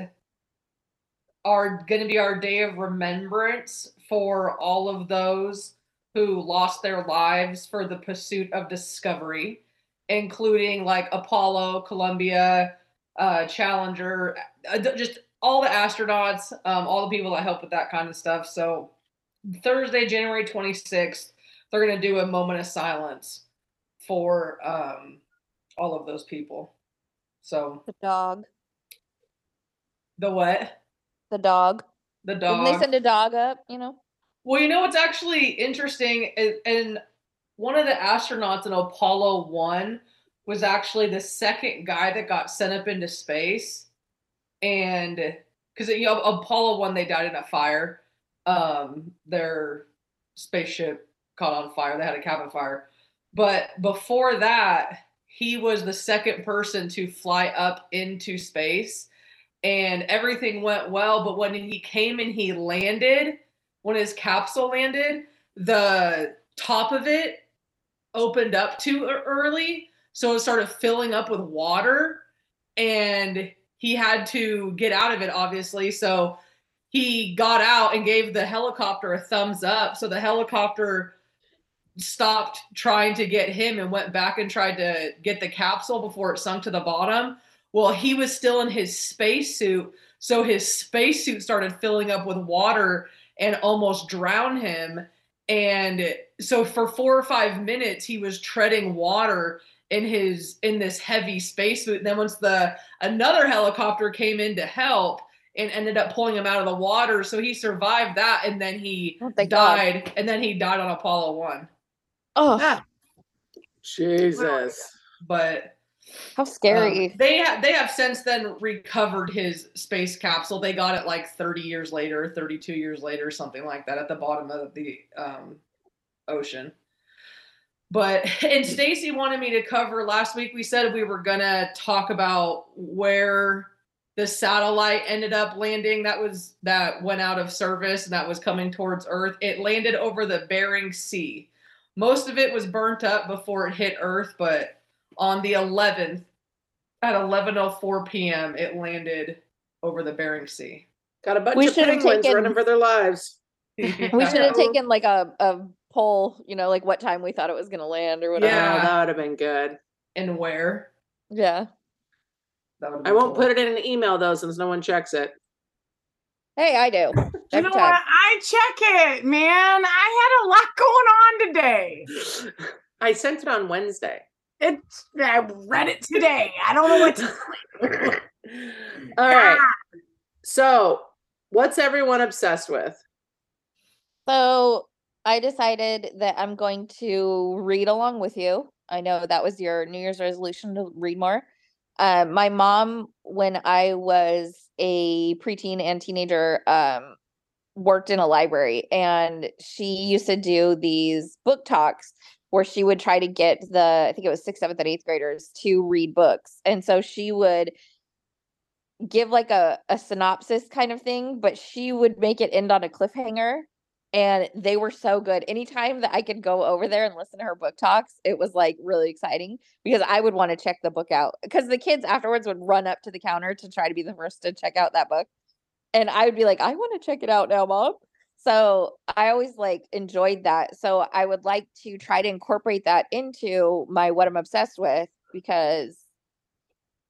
our going to be our day of remembrance for all of those who lost their lives for the pursuit of discovery, including like Apollo, Columbia, uh, Challenger, uh, just all the astronauts, um, all the people that help with that kind of stuff. So Thursday, January 26th, they're going to do a moment of silence for um, all of those people. So The dog. the what? The dog. The Didn't dog. they send a dog up, you know? Well, you know what's actually interesting, and, and one of the astronauts in Apollo One was actually the second guy that got sent up into space. and because you know, Apollo one they died in a fire. Um, their spaceship caught on fire. They had a cabin fire, but before that, he was the second person to fly up into space, and everything went well. But when he came and he landed, when his capsule landed, the top of it opened up too early, so it started filling up with water, and he had to get out of it, obviously. So he got out and gave the helicopter a thumbs up. So the helicopter stopped trying to get him and went back and tried to get the capsule before it sunk to the bottom. Well, he was still in his spacesuit. So his spacesuit started filling up with water and almost drowned him. And so for four or five minutes, he was treading water in his in this heavy spacesuit. And then once the another helicopter came in to help and ended up pulling him out of the water, so he survived that, and then he Oh, thank God. died, and then he died on Apollo one. Oh, Yeah. Jesus. But how um, scary. they have they have since then recovered his space capsule. They got it like 30 years later, 32 years later, something like that, at the bottom of the um, ocean. But [laughs] and Stacy wanted me to cover last week. We said we were gonna talk about where the satellite ended up landing. That was that went out of service and that was coming towards Earth. It landed over the Bering Sea. Most of it was burnt up before it hit Earth, but on the 11th at 11:04 p.m. it landed over the Bering Sea. Got a bunch We of penguins taken- running for their lives. [laughs] we should have taken like a, a poll, you know, like what time we thought it was gonna land or whatever. Yeah. Oh, that would have been good. and where? Yeah. That would've I won't cool. put it in an email though, since no one checks it. Hey, I do. [laughs] You Every know time. what? I check it, man. I had a lot [laughs] going on today. I sent it on Wednesday. It's I read it today. I don't know what to [laughs] All right. So, what's everyone obsessed with? So I decided that I'm going to read along with you. I know that was your New Year's resolution to read more. Um, my mom, when I was a preteen and teenager, um, worked in a library and she used to do these book talks where she would try to get the, I think it was sixth, seventh, and eighth graders to read books. And so she would give like a, a synopsis kind of thing, but she would make it end on a cliffhanger and they were so good. Anytime that I could go over there and listen to her book talks, it was like really exciting because I would want to check the book out because the kids afterwards would run up to the counter to try to be the first to check out that book. And I would be like, I want to check it out now, mom. So I always like enjoyed that. So I would like to try to incorporate that into my what I'm obsessed with because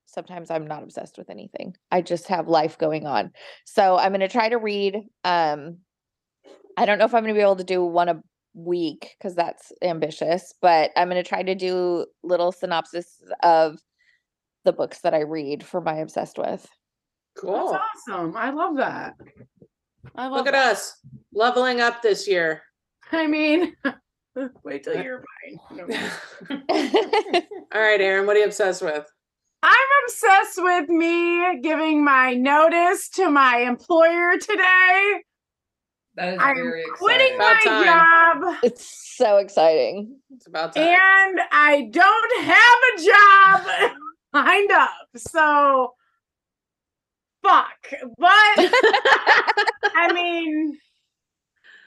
sometimes I'm not obsessed with anything. I just have life going on. So I'm going to try to read um I don't know if I'm going to be able to do one a week because that's ambitious, but I'm going to try to do little synopsis of the books that I read for my obsessed with. Cool. That's awesome. I love that. I love Look at that. us leveling up this year. I mean, [laughs] wait till you're mine. [laughs] No. [laughs] All right, Erin, what are you obsessed with? I'm obsessed with me giving my notice to my employer today. That is I'm very quitting exciting. About my time. job it's so exciting. It's about time. and I don't have a job [laughs] lined up. So fuck. But [laughs] I mean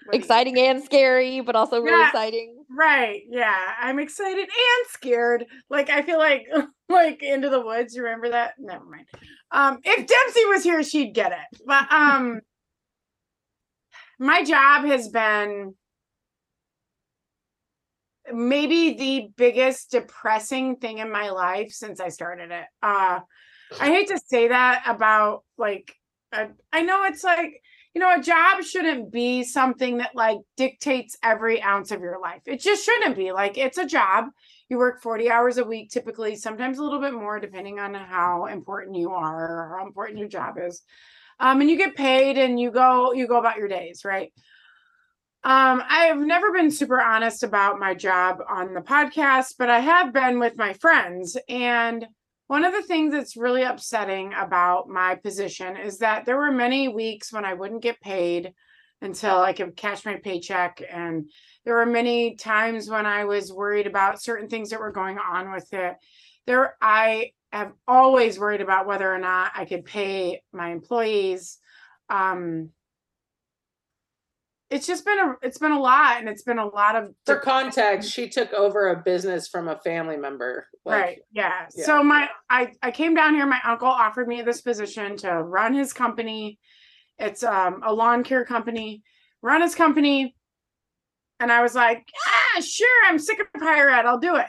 what do you- Exciting and scary, but also really Yeah. exciting. Right. Yeah. I'm excited and scared. Like I feel like [laughs] like into the woods. You remember that? Never mind. Um, if Dempsey was here, she'd get it. But um my job has been maybe the biggest depressing thing in my life since I started it. Uh I hate to say that about like I I know it's like you know, a job shouldn't be something that like dictates every ounce of your life. It just shouldn't be. Like it's a job. You work 40 hours a week, typically, sometimes a little bit more, depending on how important you are or how important your job is. Um, and you get paid and you go, you go about your days, right? Um, I've never been super honest about my job on the podcast, but I have been with my friends. And one of the things that's really upsetting about my position is that there were many weeks when I wouldn't get paid until I could cash my paycheck. And there were many times when I was worried about certain things that were going on with it. There, I have always worried about whether or not I could pay my employees. Um, it's just been a it's been a lot and it's been a lot of For context, she took over a business from a family member. like- right yeah. yeah, so my i i came down here my uncle offered me this position to run his company it's um a lawn care company run his company and i was like yeah sure i'm sick of higher ed i'll do it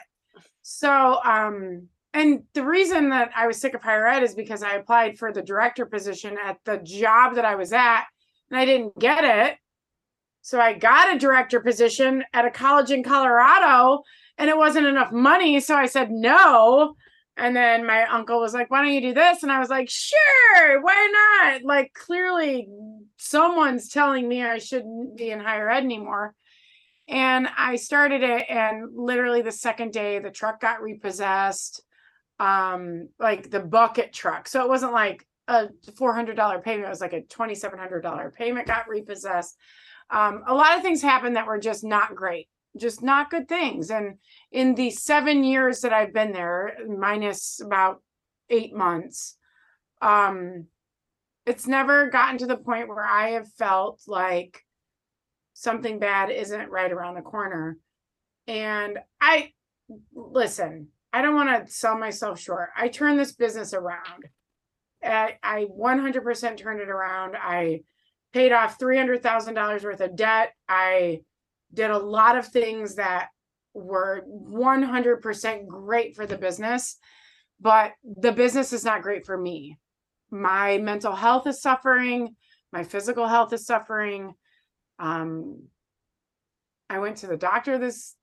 so um and the reason that i was sick of higher ed is because i applied for the director position at the job that i was at and i didn't get it so i got a director position at a college in colorado and it wasn't enough money. So I said no. And then my uncle was like, why don't you do this? And I was like, sure, why not? Like, clearly, someone's telling me I shouldn't be in higher ed anymore. And I started it, and literally the second day, the truck got repossessed, um, like the bucket truck. So it wasn't like a $400 payment, it was like a $2,700 payment got repossessed. Um, a lot of things happened that were just not great just not good things. And in the seven years that I've been there, minus about eight months, um, it's never gotten to the point where I have felt like something bad isn't right around the corner. And I listen, I don't want to sell myself short. I turned this business around. I, I 100% turned it around. I paid off $300,000 worth of debt. I did a lot of things that were 100% great for the business, but the business is not great for me. My mental health is suffering, my physical health is suffering. Um, I went to the doctor this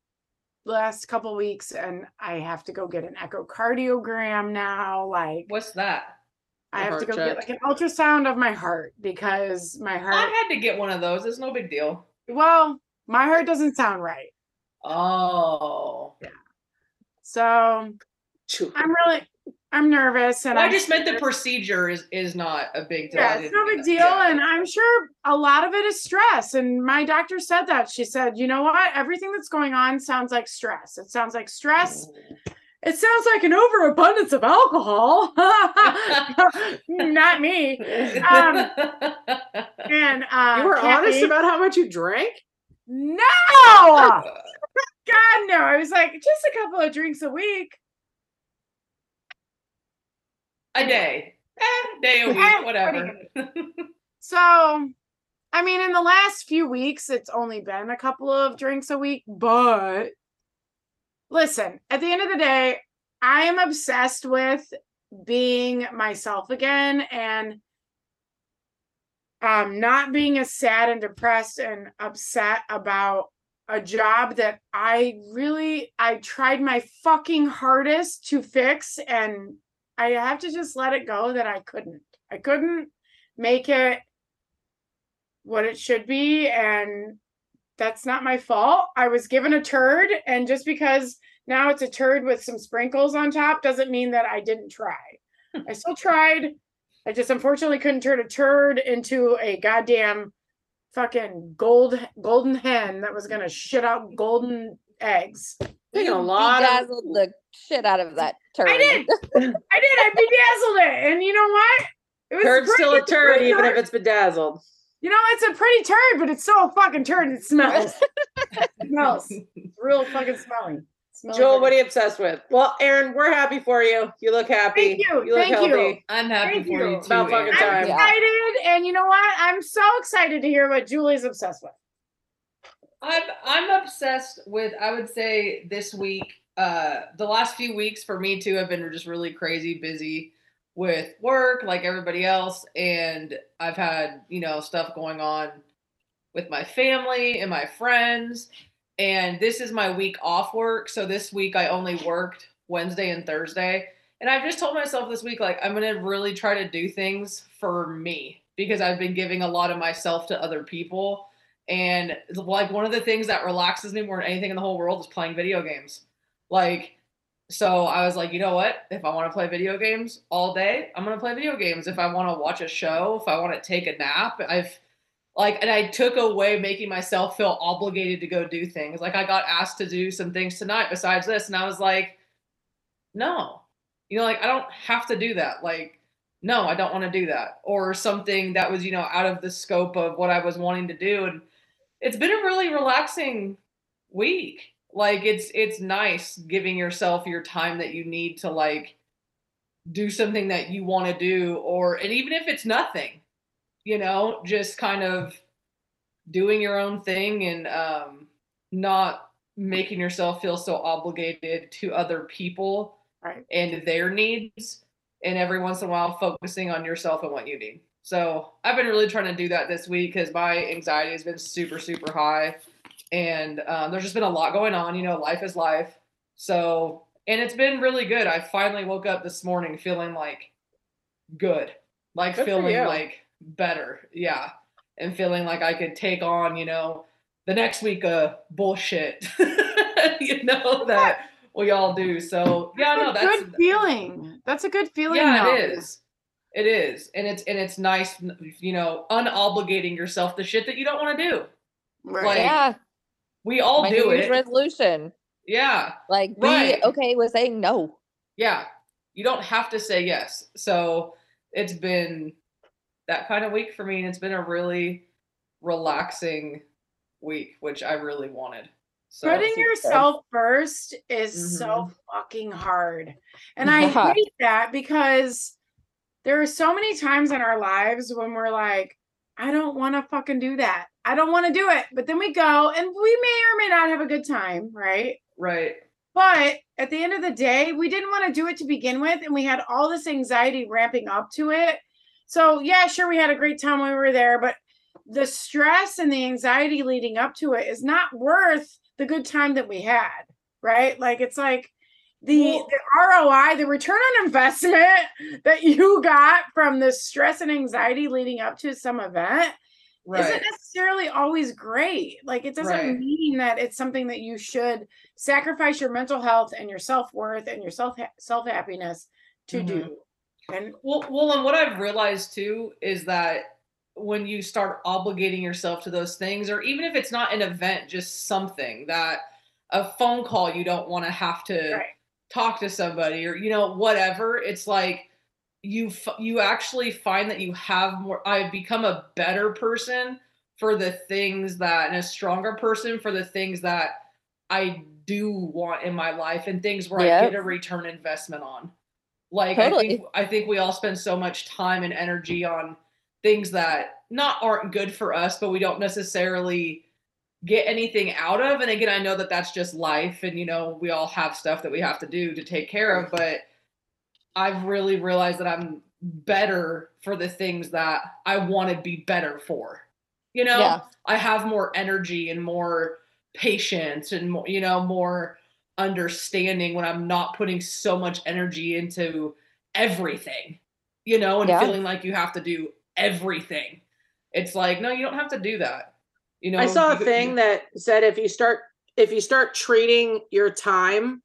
last couple weeks and I have to go get an echocardiogram now. Like, What's that? I have to go get like an ultrasound of my heart because my heart I had to get one of those. It's no big deal. well, my heart doesn't sound right. Oh. Yeah. So. I'm really, I'm nervous and Well, I just meant the scared. procedure is is not a big deal. Yeah, it's didn't no big deal. Yeah. And I'm sure a lot of it is stress. And my doctor said that. She said, you know what? Everything that's going on sounds like stress. It sounds like stress. It sounds like an overabundance of alcohol. [laughs] Not me. Um, And uh, you were honest Kathy- about how much you drank? No, [laughs] God, no. I was like, just a couple of drinks a week. A day. Eh, day a Eh, week, whatever. So, I mean, in the last few weeks, it's only been a couple of drinks a week, but listen, at the end of the day, I am obsessed with being myself again and um not being as sad and depressed and upset about a job that I really I tried my fucking hardest to fix and I have to just let it go that I couldn't. I couldn't make it what it should be and that's not my fault. I was given a turd and just because now it's a turd with some sprinkles on top doesn't mean that I didn't try. I still [laughs] tried. I just unfortunately couldn't turn a turd into a goddamn fucking gold golden hen that was gonna shit out golden eggs. Taking a lot of the shit out of that turd. I did. [laughs] I did. I bedazzled it, and you know what? It was turd's still a pretty- turd, pretty even if it's bedazzled. You know, it's a pretty turd, but it's still a fucking turd. It smells. [laughs] it smells. It's real fucking smelly. Smells Joel, like- what are you obsessed with? Well, Erin, we're happy for you. You look happy. Thank you, You look thank you. healthy. I'm happy Thank for you. you too. About fucking Erin. I'm time. Yeah. excited, and you know what? I'm so excited to hear what Julie's obsessed with. I'm I'm obsessed with I would say this week uh the last few weeks for me too have been just really crazy busy with work like everybody else and I've had, you know, stuff going on with my family and my friends and this is my week off work so this week I only worked Wednesday and Thursday and I've just told myself this week like I'm going to really try to do things for me because I've been giving a lot of myself to other people and like one of the things that relaxes me more than anything in the whole world is playing video games. Like so I was like, you know what? If I want to play video games all day, I'm gonna play video games. If I want to watch a show, if I want to take a nap, I've like, and I took away making myself feel obligated to go do things. Like I got asked to do some things tonight besides this, and I was like, no, you know, like I don't have to do that. Like, no, I don't want to do that, or something that was, you know, out of the scope of what I was wanting to do. And it's been a really relaxing week like it's it's nice giving yourself your time that you need to like do something that you want to do or and even if it's nothing you know just kind of doing your own thing and um not making yourself feel so obligated to other people Right. and their needs and every once in a while focusing on yourself and what you need so i've been really trying to do that this week because my anxiety has been super super high and um, there's just been a lot going on. You know, life is life. So, and it's been really good. I finally woke up this morning feeling like good, like Good feeling like better. Yeah. And feeling like I could take on, you know, the next week of bullshit, [laughs] you know, that we all do. So, yeah, no, That's a good feeling. That's a good feeling. yeah, though. it is. It is. And it's, and it's nice, you know, unobligating yourself to shit that you don't want to do. Right. Like, yeah. We all My do New it. resolution. Yeah. Like be Right. okay with saying no. Yeah. You don't have to say yes. So it's been that kind of week for me. And it's been a really relaxing week, which I really wanted. So Putting super. yourself first is so Mhm. fucking hard. And [laughs] I hate that because there are so many times in our lives when we're like, I don't want to fucking do that. I don't want to do it. But then we go and we may or may not have a good time, right? right. But at the end of the day, we didn't want to do it to begin with. And we had all this anxiety ramping up to it. So, yeah, sure, we had a great time when we were there, but the stress and the anxiety leading up to it is not worth the good time that we had, right? Like, it's like the, Well- the ROI, the return on investment [laughs] that you got from the stress and anxiety leading up to some event Right. isn't necessarily always great. Like it doesn't Right. mean that it's something that you should sacrifice your mental health and your self worth and your self self happiness to Mhm. do. And Well, well, and what I've realized too is that when you start obligating yourself to those things, or even if it's not an event, just something that a phone call you don't want to have to Right. talk to somebody, or you know whatever, it's like you f- you actually find that you have more. I've become a better person for the things that, and a stronger person for the things that I do want in my life, and things where I get a return investment on. Like I think I think we all spend so much time and energy on things that not aren't good for us, but we don't necessarily get anything out of. And again, I know that that's just life, and you know we all have stuff that we have to do to take care of. But I've really realized that I'm better for the things that I want to be better for. You know, Yeah. I have more energy and more patience and more, you know, more understanding when I'm not putting so much energy into everything, you know, and Yeah. feeling like you have to do everything. It's like, no, you don't have to do that. You know, I saw you- a thing that said if you start if you start treating your time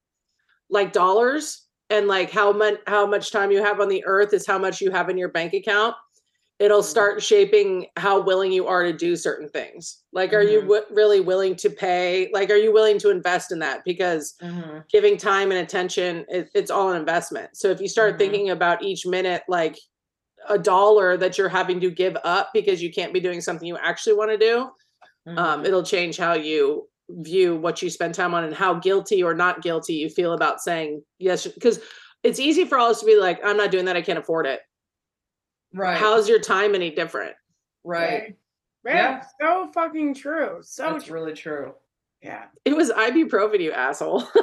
like dollars and like how much how much time you have on the earth is how much you have in your bank account, it'll Mhm. start shaping how willing you are to do certain things. Like, are you Mhm. w- really willing to pay? Like, are you willing to invest in that? Because Mhm. giving time and attention, it, it's all an investment. So if you start Mhm. thinking about each minute like a dollar that you're having to give up because you can't be doing something you actually want to do, um, Mhm. it'll change how you view what you spend time on and how guilty or not guilty you feel about saying yes. Because it's easy for all us to be like, I'm not doing that. I can't afford it. right. How's your time any different? right. yeah, so fucking true. So That's true. really true. Yeah. It was ibuprofen, you asshole. [laughs]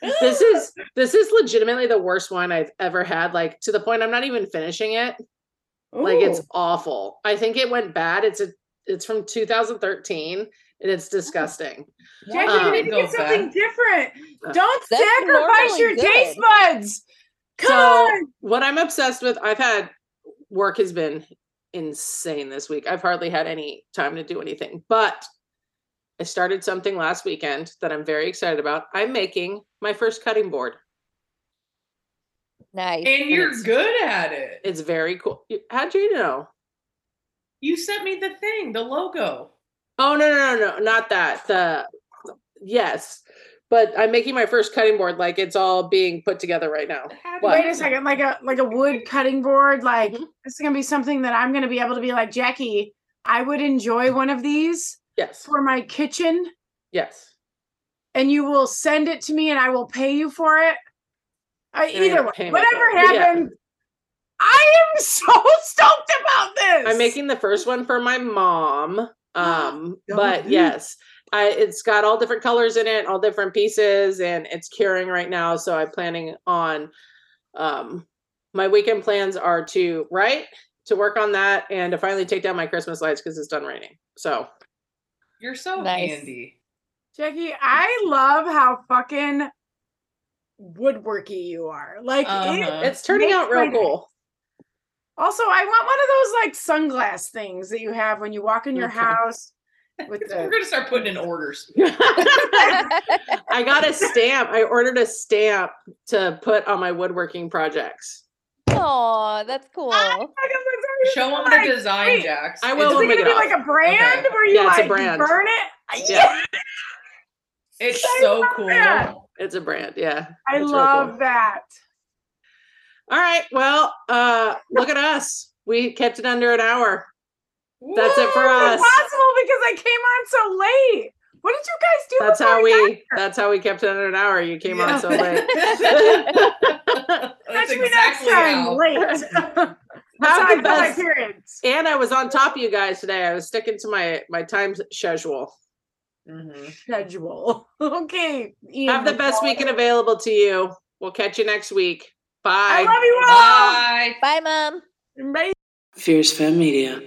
[laughs] this is this is legitimately the worst wine I've ever had. Like to the point I'm not even finishing it. Like it's awful. I think it went bad. It's a it's from 2013 and it's disgusting. [laughs] Jackie, Um, you need to get something back. different. Don't That's sacrifice normally your taste buds. Come so on. what I'm obsessed with, I've had work has been insane this week. I've hardly had any time to do anything. But I started something last weekend that I'm very excited about. I'm making my first cutting board. Nice. And you're it's- good at it. It's very cool. How'd you know? You sent me the thing, the logo. Oh no, no, no, no, not that. The yes. But I'm making my first cutting board like it's all being put together right now. What? Wait a second, like a like a wood cutting board. Like Mhm. this is gonna be something that I'm gonna be able to be like Jackie. I would enjoy one of these Yes. for my kitchen, Yes. and you will send it to me, and I will pay you for it. Uh, either way, whatever for it, yeah. happens, I am [laughs] so stoked about this. I'm making the first one for my mom. Um, Go but ahead. yes, I it's got all different colors in it, all different pieces, and it's curing right now. So I'm planning on um my weekend plans are to write, to work on that, and to finally take down my Christmas lights because it's done raining. So You're so Nice. handy. Jackie. I love how fucking woodworky you are. Like Uh-huh. it's turning out real my- cool. Also, I want one of those like sunglass things that you have when you walk in your Okay. house with We're gonna start putting in orders. [laughs] I got a stamp. I ordered a stamp to put on my woodworking projects. Oh, that's cool. Show them Like, the design, wait, Jax. I It's- will Is when it gonna get be off. like a brand where you Yeah, it's a like brand. burn it? Yeah. [laughs] It's I so cool. that. It's a brand, yeah. I It's love cool. that. All right. Well, uh, look at us. We kept it under an hour. That's it for us. It's impossible because I came on so late. What did you guys do? That's how we that's how we kept it under an hour. You came on so late. [laughs] That's Catch me exactly next time how. late. [laughs] That's how Have I the got my best. periods. And I was on top of you guys today. I was sticking to my my time schedule. Mhm. Schedule. [laughs] Okay. Ian Have the best McCall. weekend available to you. We'll catch you next week. Bye. I love you all. Bye. Bye, mom. Bye. Fierce Femme Media.